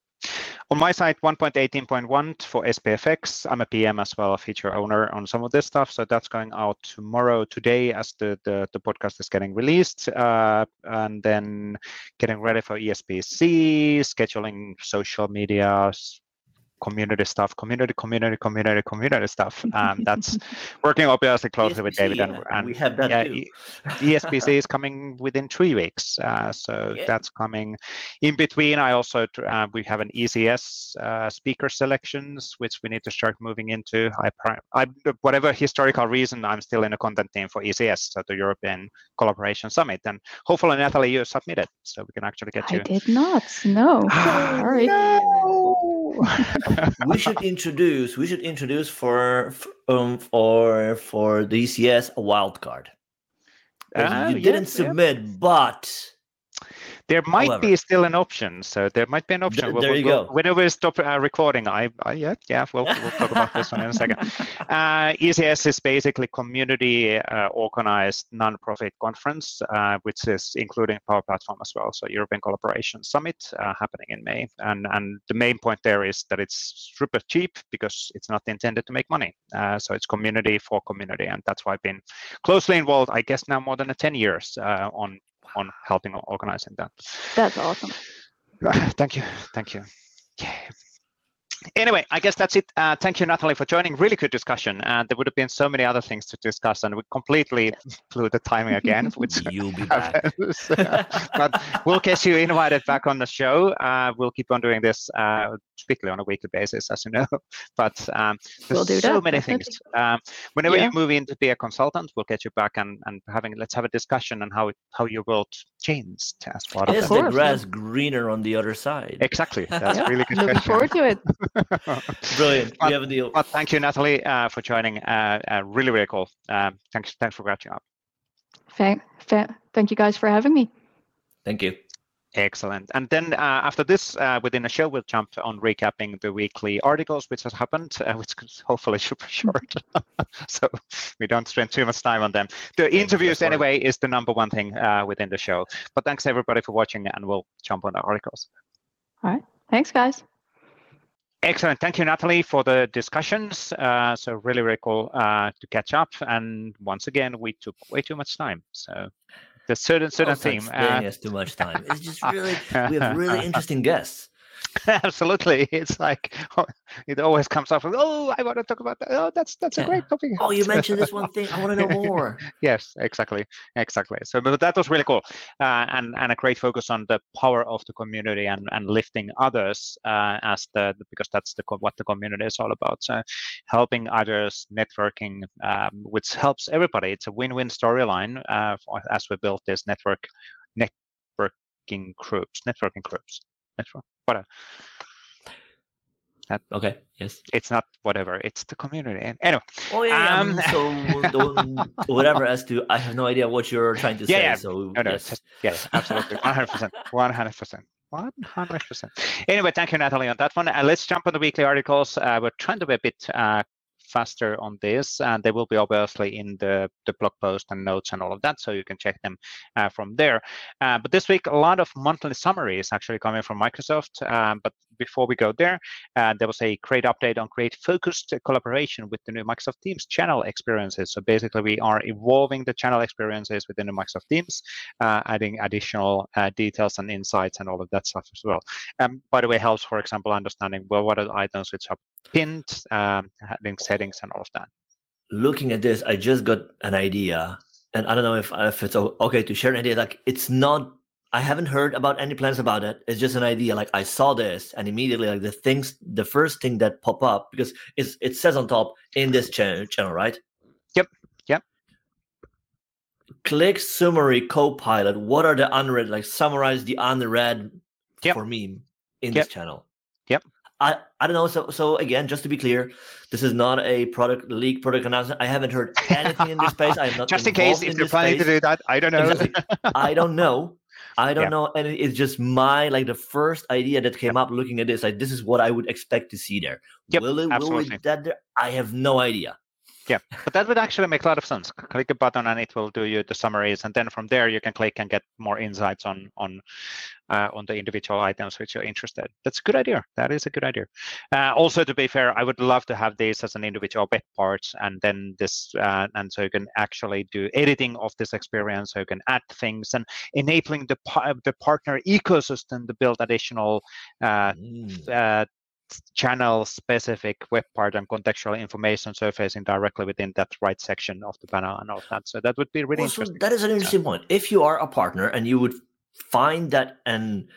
On my side, 1.18.1 for SPFx. I'm a PM as well, a feature owner on some of this stuff. So that's going out tomorrow, today, as the, the, the podcast is getting released. Uh, and then getting ready for ESPC, scheduling social media, community stuff, community, community, community, community stuff. Um, that's working obviously closely ESPC, with David. And, and we have that yeah, too. ESPC is coming within three weeks. Uh, so Yeah. that's coming in between. I also, uh, we have an ECS uh, speaker selections, which we need to start moving into. I, I, whatever historical reason, I'm still in a content team for ECS, so the European Collaboration Summit. And hopefully, Nathalie, you submitted, so we can actually get you. I did not. No. Sorry. We should introduce we should introduce for um for for the ECS a wild card. Ah, you yeah, didn't yeah. submit, but There might However. be still an option. So there might be an option. There we'll, you we'll, go. Whenever we stop uh, recording, I, I, yeah, yeah, we'll, we'll talk about this one in a second. Uh, ECS is basically community uh, organized non-profit conference, uh, which is including Power Platform as well. So European Collaboration Summit uh, happening in May, and and the main point there is that it's super cheap because it's not intended to make money. Uh, so it's community for community, and that's why I've been closely involved. I guess now more than 10 years on on helping organizing that. That's awesome. Thank you. Thank you. Yeah anyway, I guess that's it. Uh, thank you, Nathalie, for joining. Really good discussion. And uh, there would have been so many other things to discuss, and we completely blew the timing again. Which You'll be back. but we'll get you invited back on the show. Uh, we'll keep on doing this uh, strictly on a weekly basis, as you know. But um, there's we'll do so that. many things. Um, whenever yeah. you move in to be a consultant, we'll get you back and, and having let's have a discussion on how it, how your world changed as part Is the grass greener on the other side? Exactly. That's yeah. really good. Looking question. forward to it. Brilliant. But, we have a deal. But thank you, Nathalie, uh, for joining. Uh, uh, really, really cool. Um, thanks, thanks for catching up. Thank, thank you guys for having me. Thank you. Excellent. And then uh, after this, uh, within the show, we'll jump on recapping the weekly articles which has happened, uh, which is hopefully super short, so we don't spend too much time on them. The interviews, anyway, is the number one thing uh, within the show. But thanks everybody for watching, and we'll jump on the articles. All right. Thanks, guys. Excellent. Thank you, Nathalie, for the discussions. Uh, so really, really cool uh, to catch up. And once again, we took way too much time. So the certain certain theme. Uh, us too much time. It's just really we have really interesting guests. Absolutely, it's like it always comes up. Oh, I want to talk about that. Oh, that's that's a great topic. Oh, you mentioned this one thing. I want to know more. yes, exactly, exactly. So, but that was really cool, uh, and and a great focus on the power of the community and and lifting others uh, as the because that's the what the community is all about. So, helping others, networking, um, which helps everybody. It's a win-win storyline uh, as we build this network networking groups, networking groups, network whatever. That, okay. Yes. It's not whatever. It's the community. And anyway. Oh yeah. Um, so whatever as to I have no idea what you're trying to yeah, say. Yeah. So no, no, yes. yes, absolutely. One hundred percent. One hundred percent. 100%. Anyway, thank you, Nathalie, on that one. Uh, let's jump on the weekly articles. Uh, we're trying to be a bit uh, faster on this and they will be obviously in the, the blog post and notes and all of that so you can check them uh, from there. Uh, but this week a lot of monthly summaries actually coming from microsoft um, but before we go there uh, there was a great update on create focused collaboration with the new microsoft teams channel experiences. So basically we are evolving the channel experiences within the microsoft teams uh, adding additional uh, details and insights and all of that stuff as well. Um, by the way helps for example understanding well what are the items which are pinned um, having settings and all of that. Looking at this, I just got an idea, and I don't know if if it's okay to share an idea. Like it's not. I haven't heard about any plans about it. It's just an idea. Like I saw this, and immediately, like the things, the first thing that pop up because it's it says on top in this channel, channel right? Yep. Yep. Click summary copilot. What are the unread? Like summarize the unread yep. for me in yep. this channel. I, I don't know. So so again, just to be clear, this is not a product leak product announcement. I haven't heard anything in this space. I am not just in case if you're planning space. to do that. I don't know. Exactly. I don't know. I don't yeah. know, and it's just my like the first idea that came yep. up looking at this. Like this is what I would expect to see there. Yep, will it? Absolutely. Will it that there? I have no idea. Yeah, but that would actually make a lot of sense. Click a button and it will do you the summaries, and then from there you can click and get more insights on on uh, on the individual items which you're interested. That's a good idea. That is a good idea. Uh, also, to be fair, I would love to have this as an individual web parts, and then this, uh, and so you can actually do editing of this experience. So you can add things and enabling the the partner ecosystem to build additional uh, mm uh, channel specific web part and contextual information surfacing directly within that right section of the banner and all that. So that would be really also, interesting. That is an interesting point. If you are a partner and you would find that an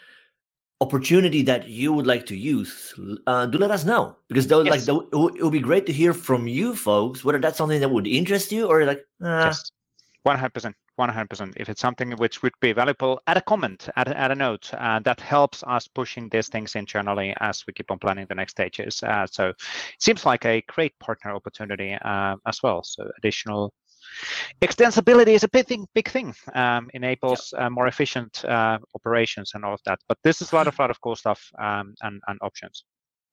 opportunity that you would like to use, uh, do let us know because yes. like it would be great to hear from you folks whether that's something that would interest you or like uh, yes. 100% 100%. If it's something which would be valuable, add a comment, add, add a note. Uh, that helps us pushing these things internally as we keep on planning the next stages. Uh, so it seems like a great partner opportunity uh, as well. So additional Extensibility is a big thing, big thing. Um, enables uh, more efficient uh, operations and all of that. But this is a lot of lot of cool stuff um, and, and options.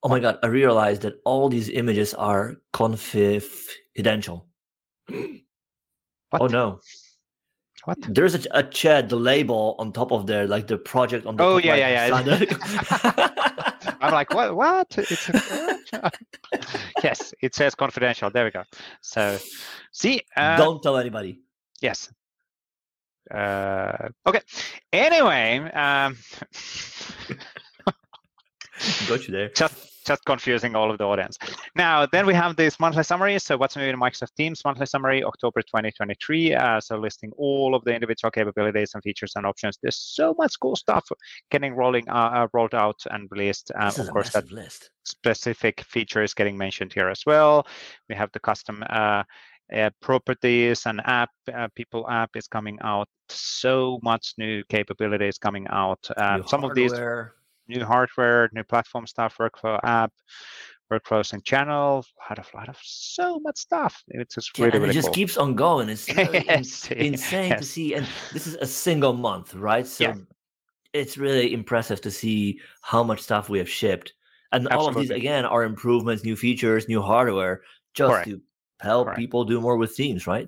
Oh my god! I realized that all these images are confidential. What? Oh no! What? There's a, a chat, the label on top of there, like the project on the. Oh yeah, yeah, yeah. I'm like, what? What? It's yes, it says confidential. There we go. So, see. Uh, Don't tell anybody. Yes. Uh, okay. Anyway, um, got you there. Just just confusing all of the audience. Now, then we have this monthly summary. So what's new in Microsoft Teams monthly summary, October 2023. Uh, so listing all of the individual capabilities and features and options. There's so much cool stuff getting rolling uh, uh rolled out and released. Um, of course, that list. specific features getting mentioned here as well. We have the custom uh, uh, properties and app uh, people app is coming out so much new capabilities coming out um, some of these new hardware, new platform stuff, workflow app, workflows and channel, a lot of, lot of so much stuff. It's just really, yeah, really it just cool. keeps on going. It's yes, in, insane yes. to see, and this is a single month, right? So Yeah. it's really impressive to see how much stuff we have shipped, and all of these again are improvements, new features, new hardware, just Correct. to help Correct. people do more with Teams, right?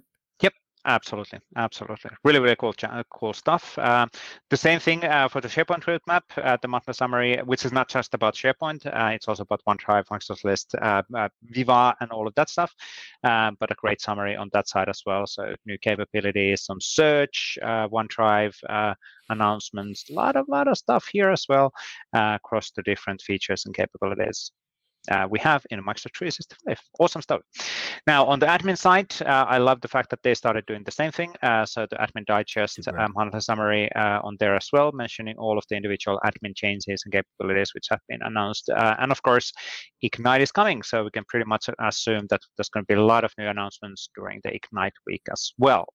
Absolutely, absolutely, really, really cool, cool stuff. Um, the same thing uh, for the SharePoint roadmap, uh, the monthly summary, which is not just about SharePoint. Uh, it's also about OneDrive, Microsoft List, uh, uh, Viva, and all of that stuff. Um, but a great summary on that side as well. So new capabilities some search, uh, OneDrive uh, announcements, a lot of lot of stuff here as well uh, across the different features and capabilities uh, we have in Microsoft 365. Awesome stuff. Now, on the admin side, uh, I love the fact that they started doing the same thing. Uh, so the admin digest um, monthly summary uh, on there as well, mentioning all of the individual admin changes and capabilities which have been announced. Uh, and of course, Ignite is coming, so we can pretty much assume that there's going to be a lot of new announcements during the Ignite week as well.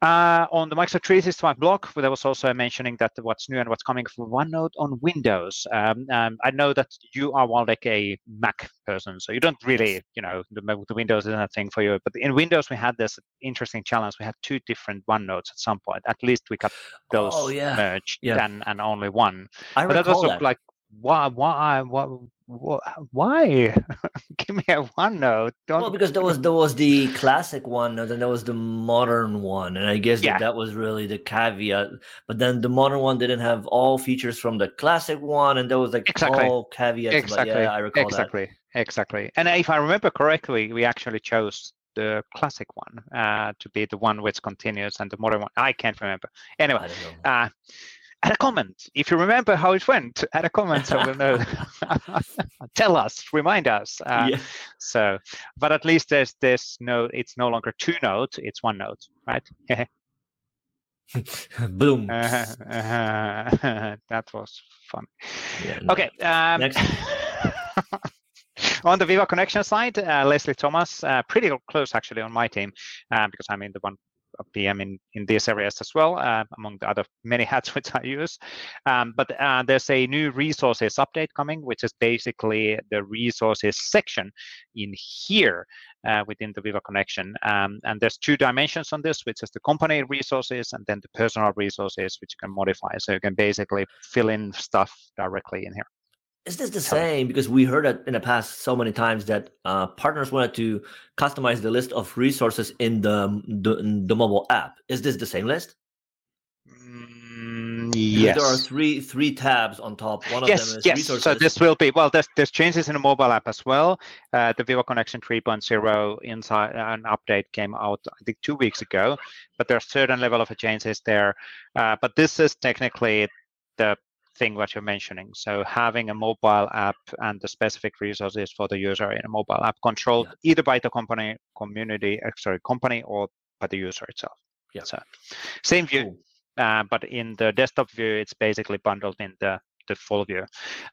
Uh, on the Microsoft 365 blog, there was also mentioning that what's new and what's coming for OneNote on Windows. Um, um, I know that you are well like a Mac person, so you don't really, you know, the, the Windows isn't a thing for you. But in Windows, we had this interesting challenge. We had two different OneNotes at some point. At least we got those Oh, yeah. merged Yeah. and, and only one. I But that was recall sort of that. like, why, why, why, why? why? Give me a OneNote. Don't Well, because there was there was the classic one, and then there was the modern one, and I guess Yeah. that, that was really the caveat. But then the modern one didn't have all features from the classic one, and there was like Exactly. all caveats. exactly But yeah, I recall exactly exactly and if i remember correctly we actually chose the classic one uh, to be the one which continues and the modern one i can't remember that. anyway I don't know. add a comment if you remember how it went add a comment so we'll know tell us remind us uh, yeah. so but at least there's there's no it's no longer two notes it's one note right Boom. uh, uh, that was fun Yeah, no. Okay. Um, Next. on the Viva Connection side, uh, Leslie Thomas, uh, pretty close actually on my team uh, because I'm in the one PM in, in these areas as well, uh, among the other many hats which I use. Um, but uh, there's a new resources update coming, which is basically the resources section in here uh, within the Viva Connection. Um, and there's two dimensions on this, which is the company resources and then the personal resources, which you can modify. So you can basically fill in stuff directly in here. Is this the same? Because we heard it in the past so many times that uh, partners wanted to customize the list of resources in the, the in the mobile app. Is this the same list? Mm, yes. There are three three tabs on top. One of yes, them is yes. resources. So this will be well. There's there's changes in the mobile app as well. Uh, the Viva Connection 3.0 inside an update came out I think two weeks ago, but there's certain level of changes there. Uh, but this is technically the thing what you're mentioning. So having a mobile app and the specific resources for the user in a mobile app controlled Yeah. either by the company community, uh, sorry, company or by the user itself. Yeah. So same view, Cool. uh, but in the desktop view, it's basically bundled in the the full view.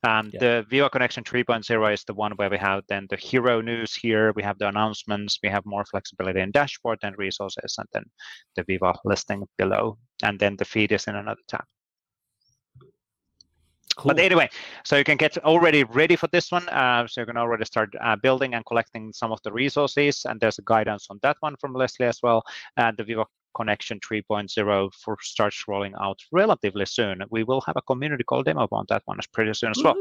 Um, Yeah. The Viva Connection 3.0 is the one where we have then the hero news here, we have the announcements, we have more flexibility in dashboard and resources, and then the Viva listing below, and then the feed is in another tab. Cool. But anyway, so you can get already ready for this one. Uh, so you can already start uh, building and collecting some of the resources. And there's a guidance on that one from Leslie as well. And the Viva Connection 3.0 for starts rolling out relatively soon. We will have a community call demo on that one as pretty soon as well.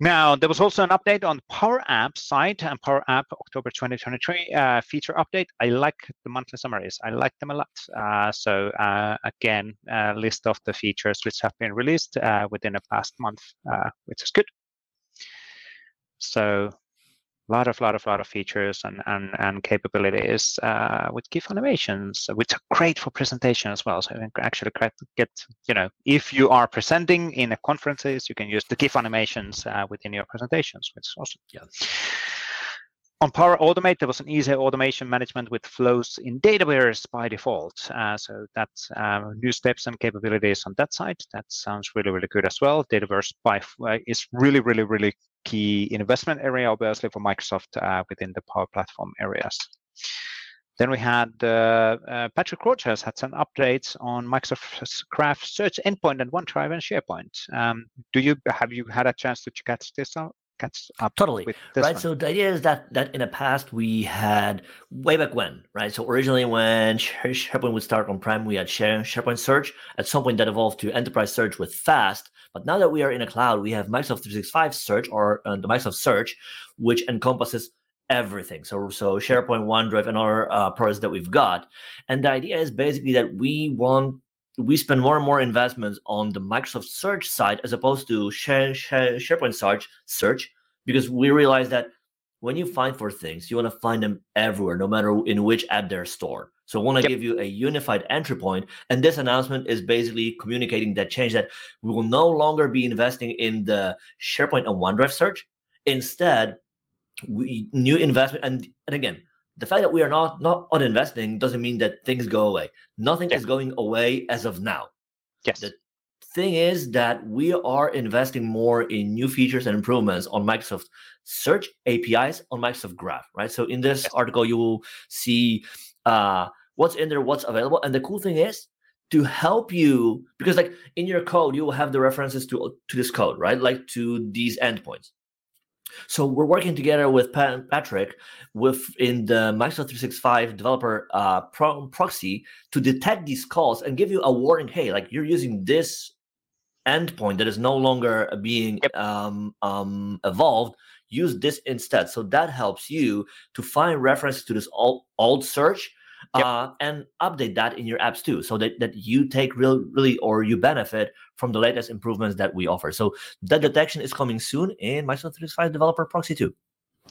Now, there was also an update on Power App site and Power App October 2023 uh, feature update. I like the monthly summaries. I like them a lot. Uh, so uh, again, a list of the features which have been released uh, within the past month, uh, which is good. So lot of lot of lot of features and and, and capabilities uh, with GIF animations, which are great for presentation as well. So you can actually get you know if you are presenting in a conferences, you can use the GIF animations uh, within your presentations, which is awesome. Yeah. On Power Automate, there was an easy automation management with flows in Dataverse by default. Uh, so that's uh, new steps and capabilities on that side. That sounds really, really good as well. Dataverse by uh, is really, really, really key investment area, obviously, for Microsoft uh, within the Power Platform areas. Then we had uh, uh, Patrick Rogers had some updates on Microsoft Graph Search Endpoint and OneDrive and SharePoint. Um, do you have you had a chance to catch this out? Catch up totally right. One? So the idea is that that in the past we had way back when, right? So originally when SharePoint would start on prem, we had SharePoint Search. At some point that evolved to Enterprise Search with Fast, but now that we are in a cloud, we have Microsoft 365 Search or uh, the Microsoft Search, which encompasses everything. So, so SharePoint, OneDrive, and other uh, products that we've got. And the idea is basically that we want we spend more and more investments on the Microsoft Search side as opposed to Share, Share, SharePoint Search search because we realize that when you find for things, you want to find them everywhere, no matter in which app they're stored. So I want to yep. give you a unified entry point, and this announcement is basically communicating that change that we will no longer be investing in the SharePoint and OneDrive search. Instead, we new investment, and, and again, the fact that we are not not uninvesting doesn't mean that things go away. Nothing is going away as of now. Yes. The thing is that we are investing more in new features and improvements on Microsoft Search APIs on Microsoft Graph, right? So in this yes. article, you will see uh, what's in there, what's available, and the cool thing is to help you because like in your code, you will have the references to to this code, right? Like to these endpoints. So we're working together with Patrick within the Microsoft 365 developer uh, pro- proxy to detect these calls and give you a warning. Hey, like you're using this endpoint that is no longer being um, um, evolved. Use this instead. So that helps you to find references to this old, old search Yep. Uh, and update that in your apps too, so that, that you take real, really, or you benefit from the latest improvements that we offer. So that detection is coming soon in Microsoft 365 Developer Proxy too.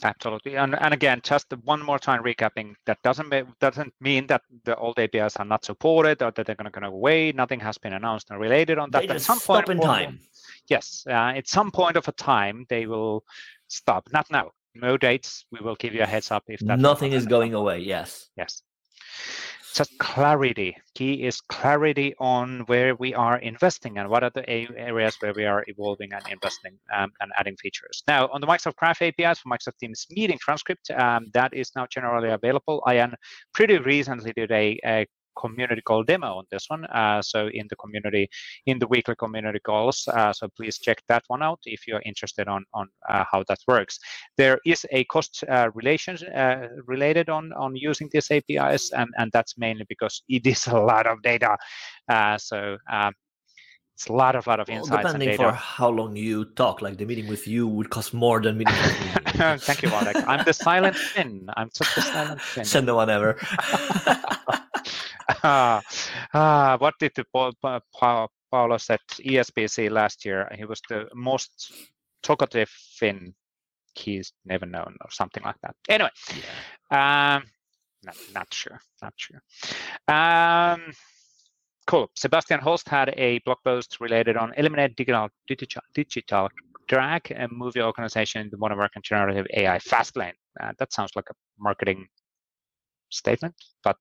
Absolutely, and and again, just one more time recapping. That doesn't doesn't mean that the old APIs are not supported or that they're going to go away. Nothing has been announced and related on that. At some point in time. Yes, uh, at some point of a time they will stop. Not now. No dates. We will give you a heads up if that. Nothing is going away. Yes. Yes just clarity. Key is clarity on where we are investing and what are the areas where we are evolving and investing um, and adding features. Now, on the Microsoft Graph APIs for Microsoft Teams meeting transcript, um, that is now generally available. I am pretty recently did a, a community call demo on this one. Uh, so in the community, in the weekly community calls. Uh, so please check that one out if you're interested on on uh, how that works. There is a cost uh, relations uh, related on on using these APIs, and and that's mainly because it is a lot of data. Uh, so. Um, it's a lot of lot of insights. Well, depending for how long you talk, like the meeting with you would cost more than meeting with me. Thank you, Marek. I'm the silent Finn. I'm such a silent Finn. Send the one ever. Uh, uh, what did the Paul, Paolo said ESPC last year? He was the most talkative Finn he's never known, or something like that. Anyway, yeah. um, not, not sure, not sure. Um, cool. Sebastian Holst had a blog post related on eliminate digital digital, digital drag and move your organization into modern work and generative AI fast lane. Uh, that sounds like a marketing statement, but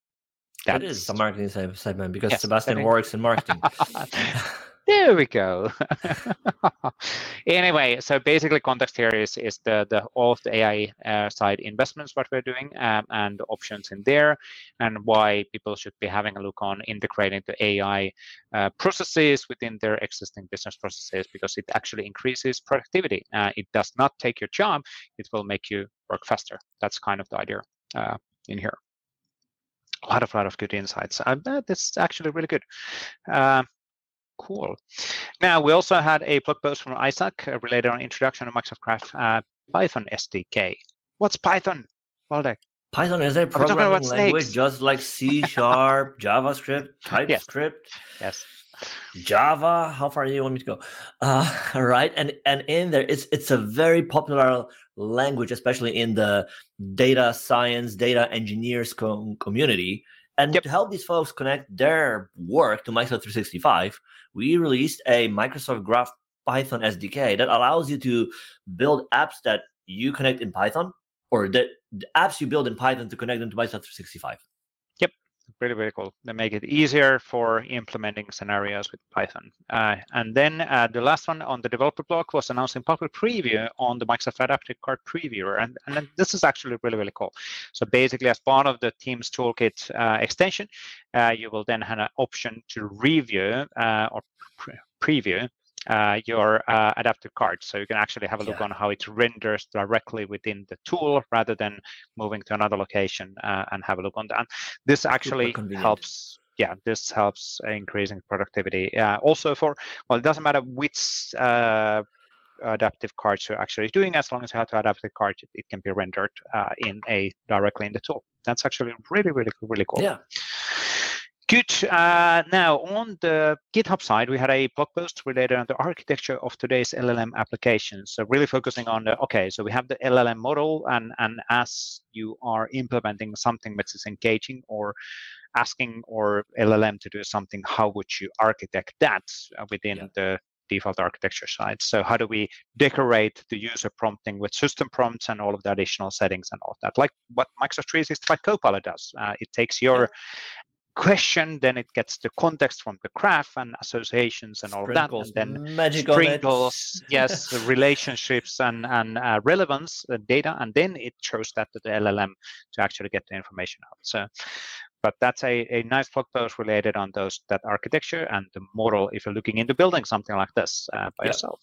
that is a marketing segment because yes, Sebastian works in marketing. There we go. anyway, so basically, context here is is the the all of the AI uh, side investments what we're doing um, and the options in there, and why people should be having a look on integrating the AI uh, processes within their existing business processes because it actually increases productivity. Uh, it does not take your job; it will make you work faster. That's kind of the idea uh, in here. A lot of lot of good insights. Uh, that's actually really good. Uh, Cool. Now, we also had a blog post from Isaac uh, related on introduction to Microsoft Graph uh, Python SDK. What's Python, Waldek? Python is a programming language just like C Sharp, JavaScript, TypeScript. Yes. yes. Java. How far do you want me to go? Uh, right, and and in there, it's it's a very popular language, especially in the data science, data engineers com- community. And yep. to help these folks connect their work to Microsoft 365, we released a Microsoft Graph Python SDK that allows you to build apps that you connect in Python or that the apps you build in Python to connect them to Microsoft 365 really, really cool. They make it easier for implementing scenarios with Python. Uh, and then uh, the last one on the developer blog was announcing public preview on the Microsoft Adaptive Card Previewer. And, and this is actually really, really cool. So basically, as part of the Teams Toolkit uh, extension, uh, you will then have an option to review uh, or pre preview uh, your uh, adaptive card. So you can actually have a look yeah. on how it renders directly within the tool rather than moving to another location uh, and have a look on that. This actually helps. Yeah, this helps increasing productivity. also for well, it doesn't matter which uh, adaptive cards you're actually doing as long as you have to adaptive card it, it can be rendered uh, in a directly in the tool that's actually really really really cool yeah Good. Uh, now, on the GitHub side, we had a blog post related on the architecture of today's LLM applications. So really focusing on the, okay, so we have the LLM model, and, and as you are implementing something which is engaging or asking or LLM to do something, how would you architect that within yeah. the default architecture side. So how do we decorate the user prompting with system prompts and all of the additional settings and all of that, like what Microsoft 365 Copilot does. Uh, it takes your question, then it gets the context from the graph and associations and all of that, and then magic sprinkles, yes, relationships and and uh, relevance uh, data, and then it shows that to the LLM to actually get the information out. So, but that's a, a nice blog post related on those that architecture and the model if you're looking into building something like this uh, by yep. yourself.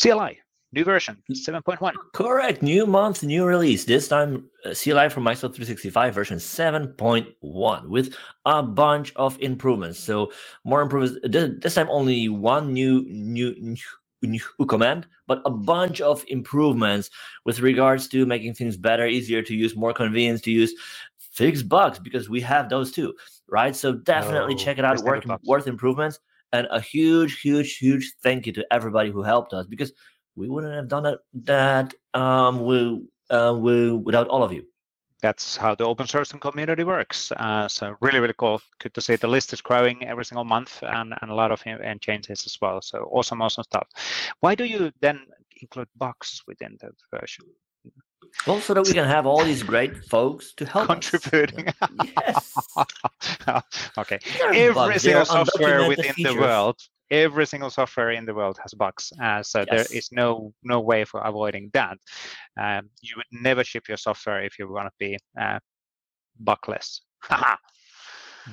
CLI, new version 7.1 correct. New month new release. This time uh, cli from microsoft 365 version 7.1 with a bunch of improvements. So more improvements. This time only one new new new, new command but a bunch of improvements with regards to making things better easier to use more convenience to use. Fix bugs because we have those too right? So definitely oh, check it out. Worth, worth improvements. And a huge huge huge thank you to everybody who helped us because we wouldn't have done it that um, we, uh, we, without all of you. That's how the open source community works. Uh, so really, really cool. Good to see the list is growing every single month and, and a lot of and changes as well. So awesome, awesome stuff. Why do you then include bugs within the version? Well, so that we can have all these great folks to help contributing. yes. okay. Every single software within the world every single software in the world has bugs. Uh, so yes. there is no no way for avoiding that. Um, you would never ship your software if you want to be uh, bugless.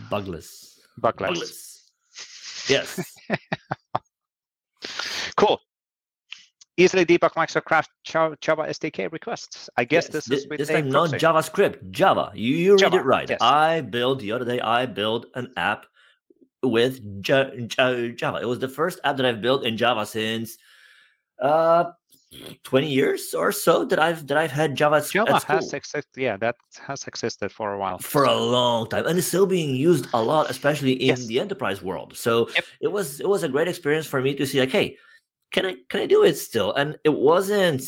bugless. Bugless. Bugless. Yes. cool. Easily debug Microsoft Java SDK requests. I guess yes. this is with this time not JavaScript, Java. You, you Java. read it right. Yes. I built the other day. I built an app with J- J- Java. It was the first app that I've built in Java since uh 20 years or so that I've that I've had Java. Java has existed, yeah, that has existed for a while. For a long time, and it's still being used a lot, especially in yes. the enterprise world. So yep. it was it was a great experience for me to see, like, hey, can I can I do it still? And it wasn't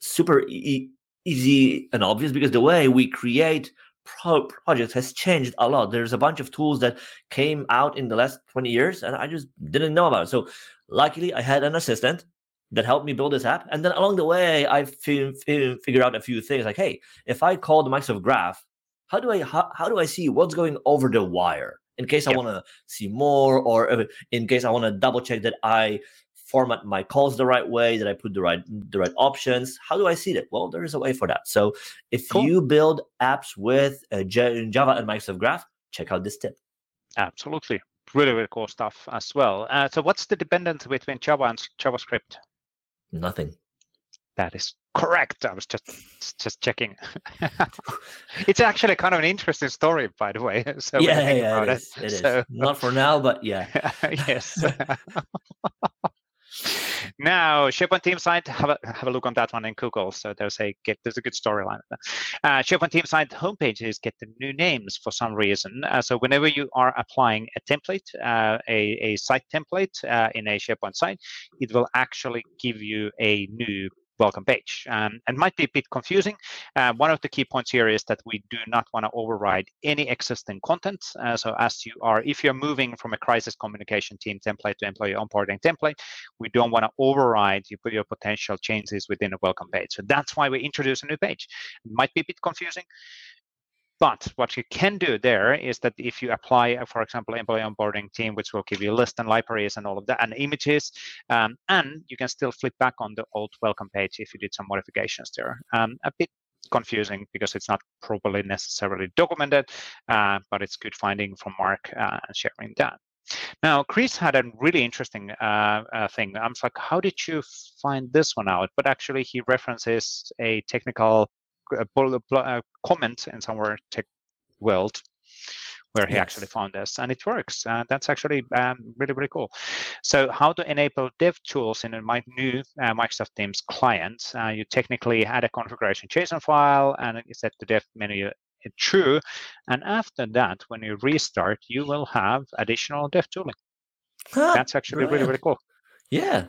super e- easy and obvious because the way we create pro- project has changed a lot. There's a bunch of tools that came out in the last 20 years, and I just didn't know about it. So, luckily, I had an assistant that helped me build this app. And then along the way, I f- f- figured out a few things like, hey, if I call the Microsoft Graph, how do I how, how do I see what's going over the wire? in case I want to see more, or uh, in case I want to double check that I format my calls the right way, that I put the right the right options. How do I see that? Well, there is a way for that. So if cool. you build apps with uh, Java and Microsoft Graph, check out this tip. Absolutely, really really cool stuff as well. Uh, so what's the dependence between Java and JavaScript? Nothing. That is correct. I was just just checking. it's actually kind of an interesting story, by the way. So yeah, yeah, it, is. it, it so, is. Not for now, but yeah. yes. Now, SharePoint team site, have a, have a look on that one in Google. So there's a get there's a good storyline. Uh, SharePoint team site homepages get the new names for some reason. Uh, so whenever you are applying a template, uh, a, a site template uh, in a SharePoint site, it will actually give you a new welcome page um, and might be a bit confusing. Uh, one of the key points here is that we do not want to override any existing content. Uh, so as you are, if you're moving from a crisis communication team template to employee onboarding template, we don't want to override you put your potential changes within a welcome page. So that's why we introduce a new page. It might be a bit confusing. But what you can do there is that if you apply, uh, for example, employee onboarding team, which will give you a list and libraries and all of that and images, um, and you can still flip back on the old welcome page if you did some modifications there. Um, a bit confusing because it's not properly necessarily documented, uh, but it's good finding from Mark uh, and sharing that. Now, Chris had a really interesting uh, uh, thing. I'm like, how did you find this one out? But actually, he references a technical comment in somewhere tech world where he yes. actually found this and it works uh, that's actually um, really really cool. So how to enable dev tools in a new uh, microsoft teams client? Uh, you technically add a configuration json file and you set the dev menu true and after that when you restart you will have additional dev tooling. Huh, that's actually brilliant. really really cool. Yeah.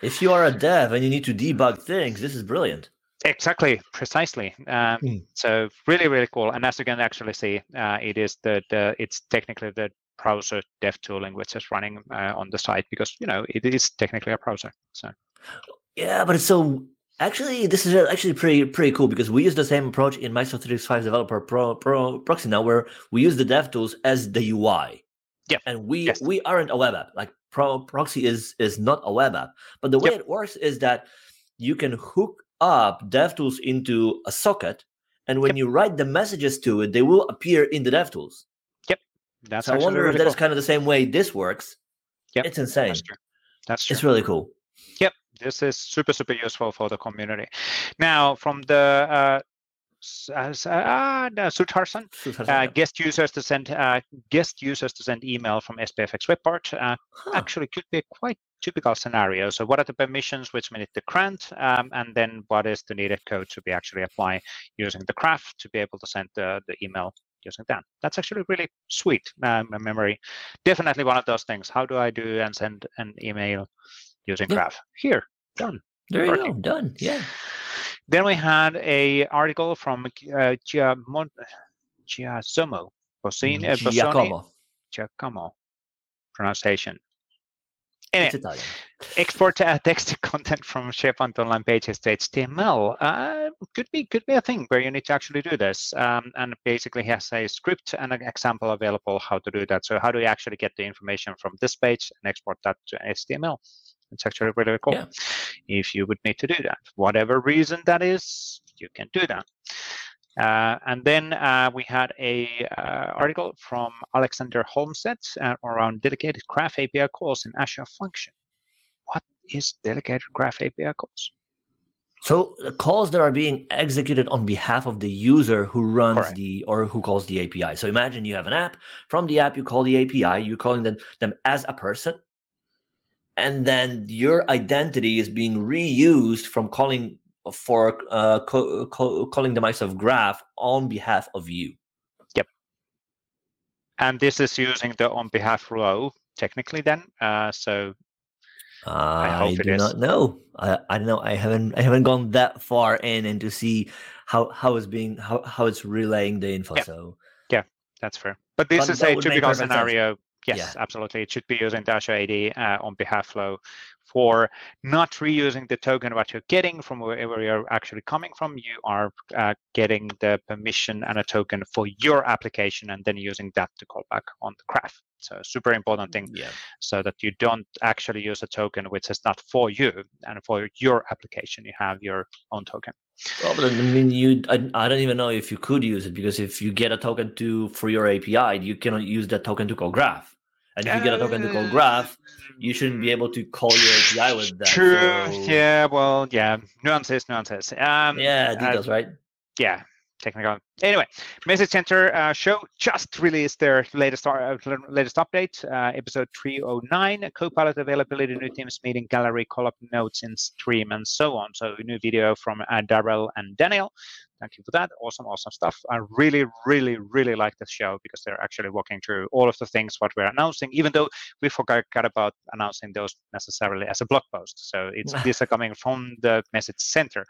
If you are a dev and you need to debug things this is brilliant Exactly, precisely. Um, mm. So really, really cool. And as you can actually see, uh, it is the, the it's technically the browser dev tooling which is running uh, on the site because you know it is technically a browser. So yeah, but it's so actually this is actually pretty pretty cool because we use the same approach in Microsoft 365 Developer Pro, Pro Proxy now, where we use the dev tools as the UI. Yeah, and we yes. we aren't a web app. Like Pro Proxy is is not a web app, but the way yep. it works is that you can hook up DevTools into a socket, and when yep. you write the messages to it, they will appear in the DevTools. Yep, that's. So I wonder really if that's cool. kind of the same way this works. Yep, it's insane. That's true. That's true. It's really cool. Yep, this is super super useful for the community. Now, from the uh, uh, uh, Sudharsan, uh, guest users to send uh, guest users to send email from SPFx web part uh, huh. actually could be quite typical scenario. So what are the permissions which we need to grant, um, and then what is the needed code to be actually apply using the graph to be able to send the, the email using that. That's actually really sweet um, memory. Definitely one of those things. How do I do and send an email using yeah. graph? Here, done. There you go, done. Yeah. Then we had a article from uh, Giacomo Bossini, uh, Giacomo. Giacomo pronunciation. Anyway, export uh, text content from SharePoint online pages to HTML uh, could be could be a thing where you need to actually do this. Um, and basically, he has a script and an example available how to do that. So how do you actually get the information from this page and export that to HTML? It's actually really, really cool. Yeah. If you would need to do that, whatever reason that is, you can do that. Uh, and then uh, we had a uh, article from Alexander Holmeset uh, around delegated graph API calls in Azure Function. What is delegated graph API calls? So the calls that are being executed on behalf of the user who runs Correct. the or who calls the API. So imagine you have an app. From the app, you call the API. You're calling them, them as a person and then your identity is being reused from calling for uh, co- co- calling the Microsoft Graph on behalf of you. Yep. And this is using the on behalf flow technically then. Uh, so I, I do not know. I, I don't know. I haven't I haven't gone that far in and to see how how it's being how, how it's relaying the info. Yeah. So yeah, that's fair. But this but is a typical scenario Yes, yeah. absolutely. It should be using Azure AD uh, on behalf flow for not reusing the token what you're getting from wherever you're actually coming from. You are uh, getting the permission and a token for your application and then using that to call back on the graph. So super important thing yeah. so that you don't actually use a token which is not for you and for your application. You have your own token. Well, but I mean, you I, I don't even know if you could use it because if you get a token to for your API, you cannot use that token to call graph. And if you get a token to call graph, you shouldn't be able to call your API with that. True. So... Yeah. Well. Yeah. Nuances. Nuances. Um, yeah. Details. Uh, right. Yeah technical. Anyway, Message Center uh, show just released their latest uh, latest update, uh, episode 309, Copilot availability, new Teams meeting, gallery, call-up notes in stream, and so on. So new video from uh, Darrell and Daniel. Thank you for that. Awesome, awesome stuff. I really, really, really like this show because they're actually walking through all of the things what we're announcing, even though we forgot about announcing those necessarily as a blog post. So it's these are coming from the message center,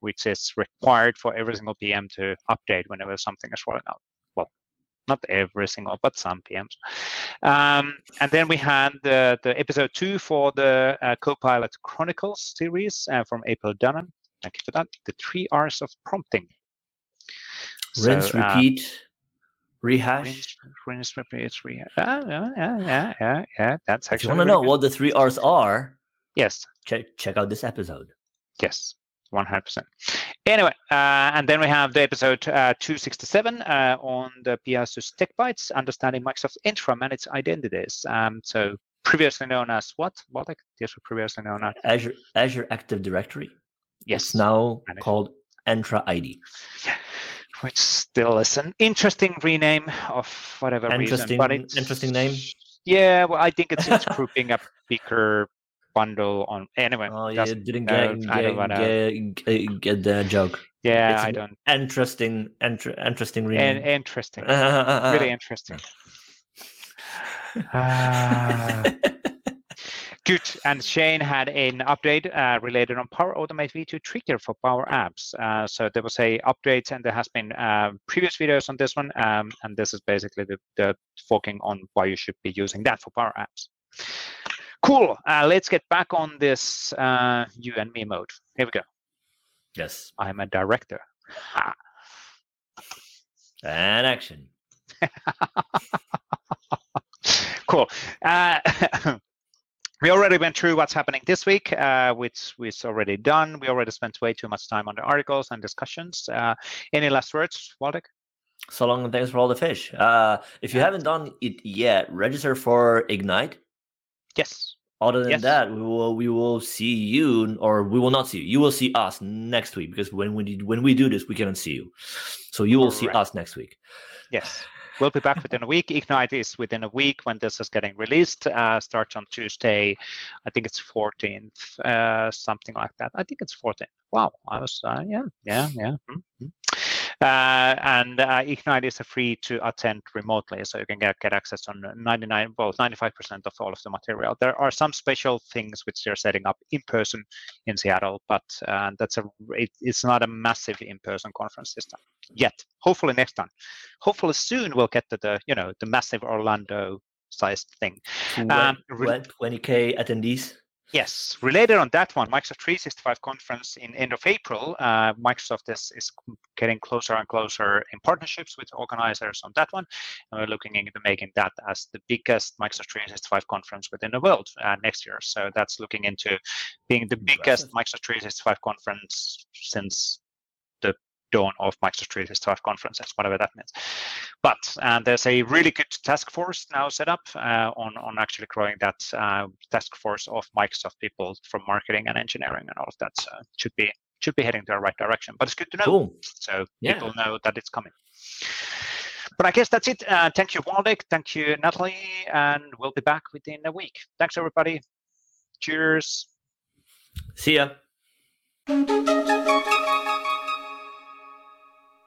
which is required for every single PM to update whenever something is rolling out. Well, not every single, but some PMs. Um, and then we had the, the episode two for the uh, Copilot Chronicles series uh, from April Dunham. Thank you for that. The three R's of prompting. Rinse, so, uh, repeat, uh, rehash. Rinse, rinse, repeat, rehash. Uh, yeah, yeah, yeah, yeah, yeah. That's actually. If you want to know good. what the three R's are? Yes. Check check out this episode. Yes. 100%. Anyway, uh, and then we have the episode uh, 267 uh, on the PiaSys Tech Bytes, understanding Microsoft Entra managed identities. Um, so previously known as what? What? Yes, previously known as Azure Azure Active Directory. Yes. It's now Managed. called Entra ID. Which still is an interesting rename of whatever interesting, reason. But it's interesting name. Yeah, well, I think it's, it's grouping a bigger bundle on anyway. Oh, yeah, didn't get, get, get, get, the joke. Yeah, it's I don't. Interesting, inter, interesting rename. And interesting, really interesting. Ah. Uh, Good. And Shane had an update uh, related on Power Automate V2 Trigger for Power Apps. Uh, so there was a update, and there has been uh, previous videos on this one. Um, and this is basically the, the focusing on why you should be using that for Power Apps. Cool. Uh, let's get back on this uh, you and me mode. Here we go. Yes. I'm a director. Ha. And action. cool. We already went through what's happening this week, uh, which we've already done. We already spent way too much time on the articles and discussions. Uh, any last words, Waldek? So long and thanks for all the fish. Uh, if you haven't done it yet, register for Ignite. Yes. Other than yes. that, we will we will see you, or we will not see you. You will see us next week because when we when we do this, we cannot see you. So you will Correct. see us next week. Yes. We'll be back within a week. Ignite is within a week when this is getting released. Uh, starts on Tuesday. I think it's 14th, uh, something like that. I think it's 14th. Wow, I was uh, yeah, yeah, yeah. Mm-hmm. Uh, and uh, Ignite is free to attend remotely, so you can get, get access on 99, well, 95% of all of the material. There are some special things which they're setting up in person in Seattle, but uh, that's a it, it's not a massive in-person conference system yet. Hopefully next time. Hopefully soon we'll get to the you know the massive Orlando sized thing. Um, 20k attendees. Yes, related on that one, Microsoft 365 conference in end of April. Uh, Microsoft is, is getting closer and closer in partnerships with organizers on that one, and we're looking into making that as the biggest Microsoft 365 conference within the world uh, next year. So that's looking into being the biggest Microsoft 365 conference since dawn of Microsoft 365 conferences, whatever that means. But uh, there's a really good task force now set up uh, on, on actually growing that uh, task force of Microsoft people from marketing and engineering and all of that. So should be should be heading to the right direction. But it's good to know. Cool. So yeah. people know that it's coming. But I guess that's it. Uh, thank you, Waldek. Thank you, Nathalie. And we'll be back within a week. Thanks, everybody. Cheers. See ya.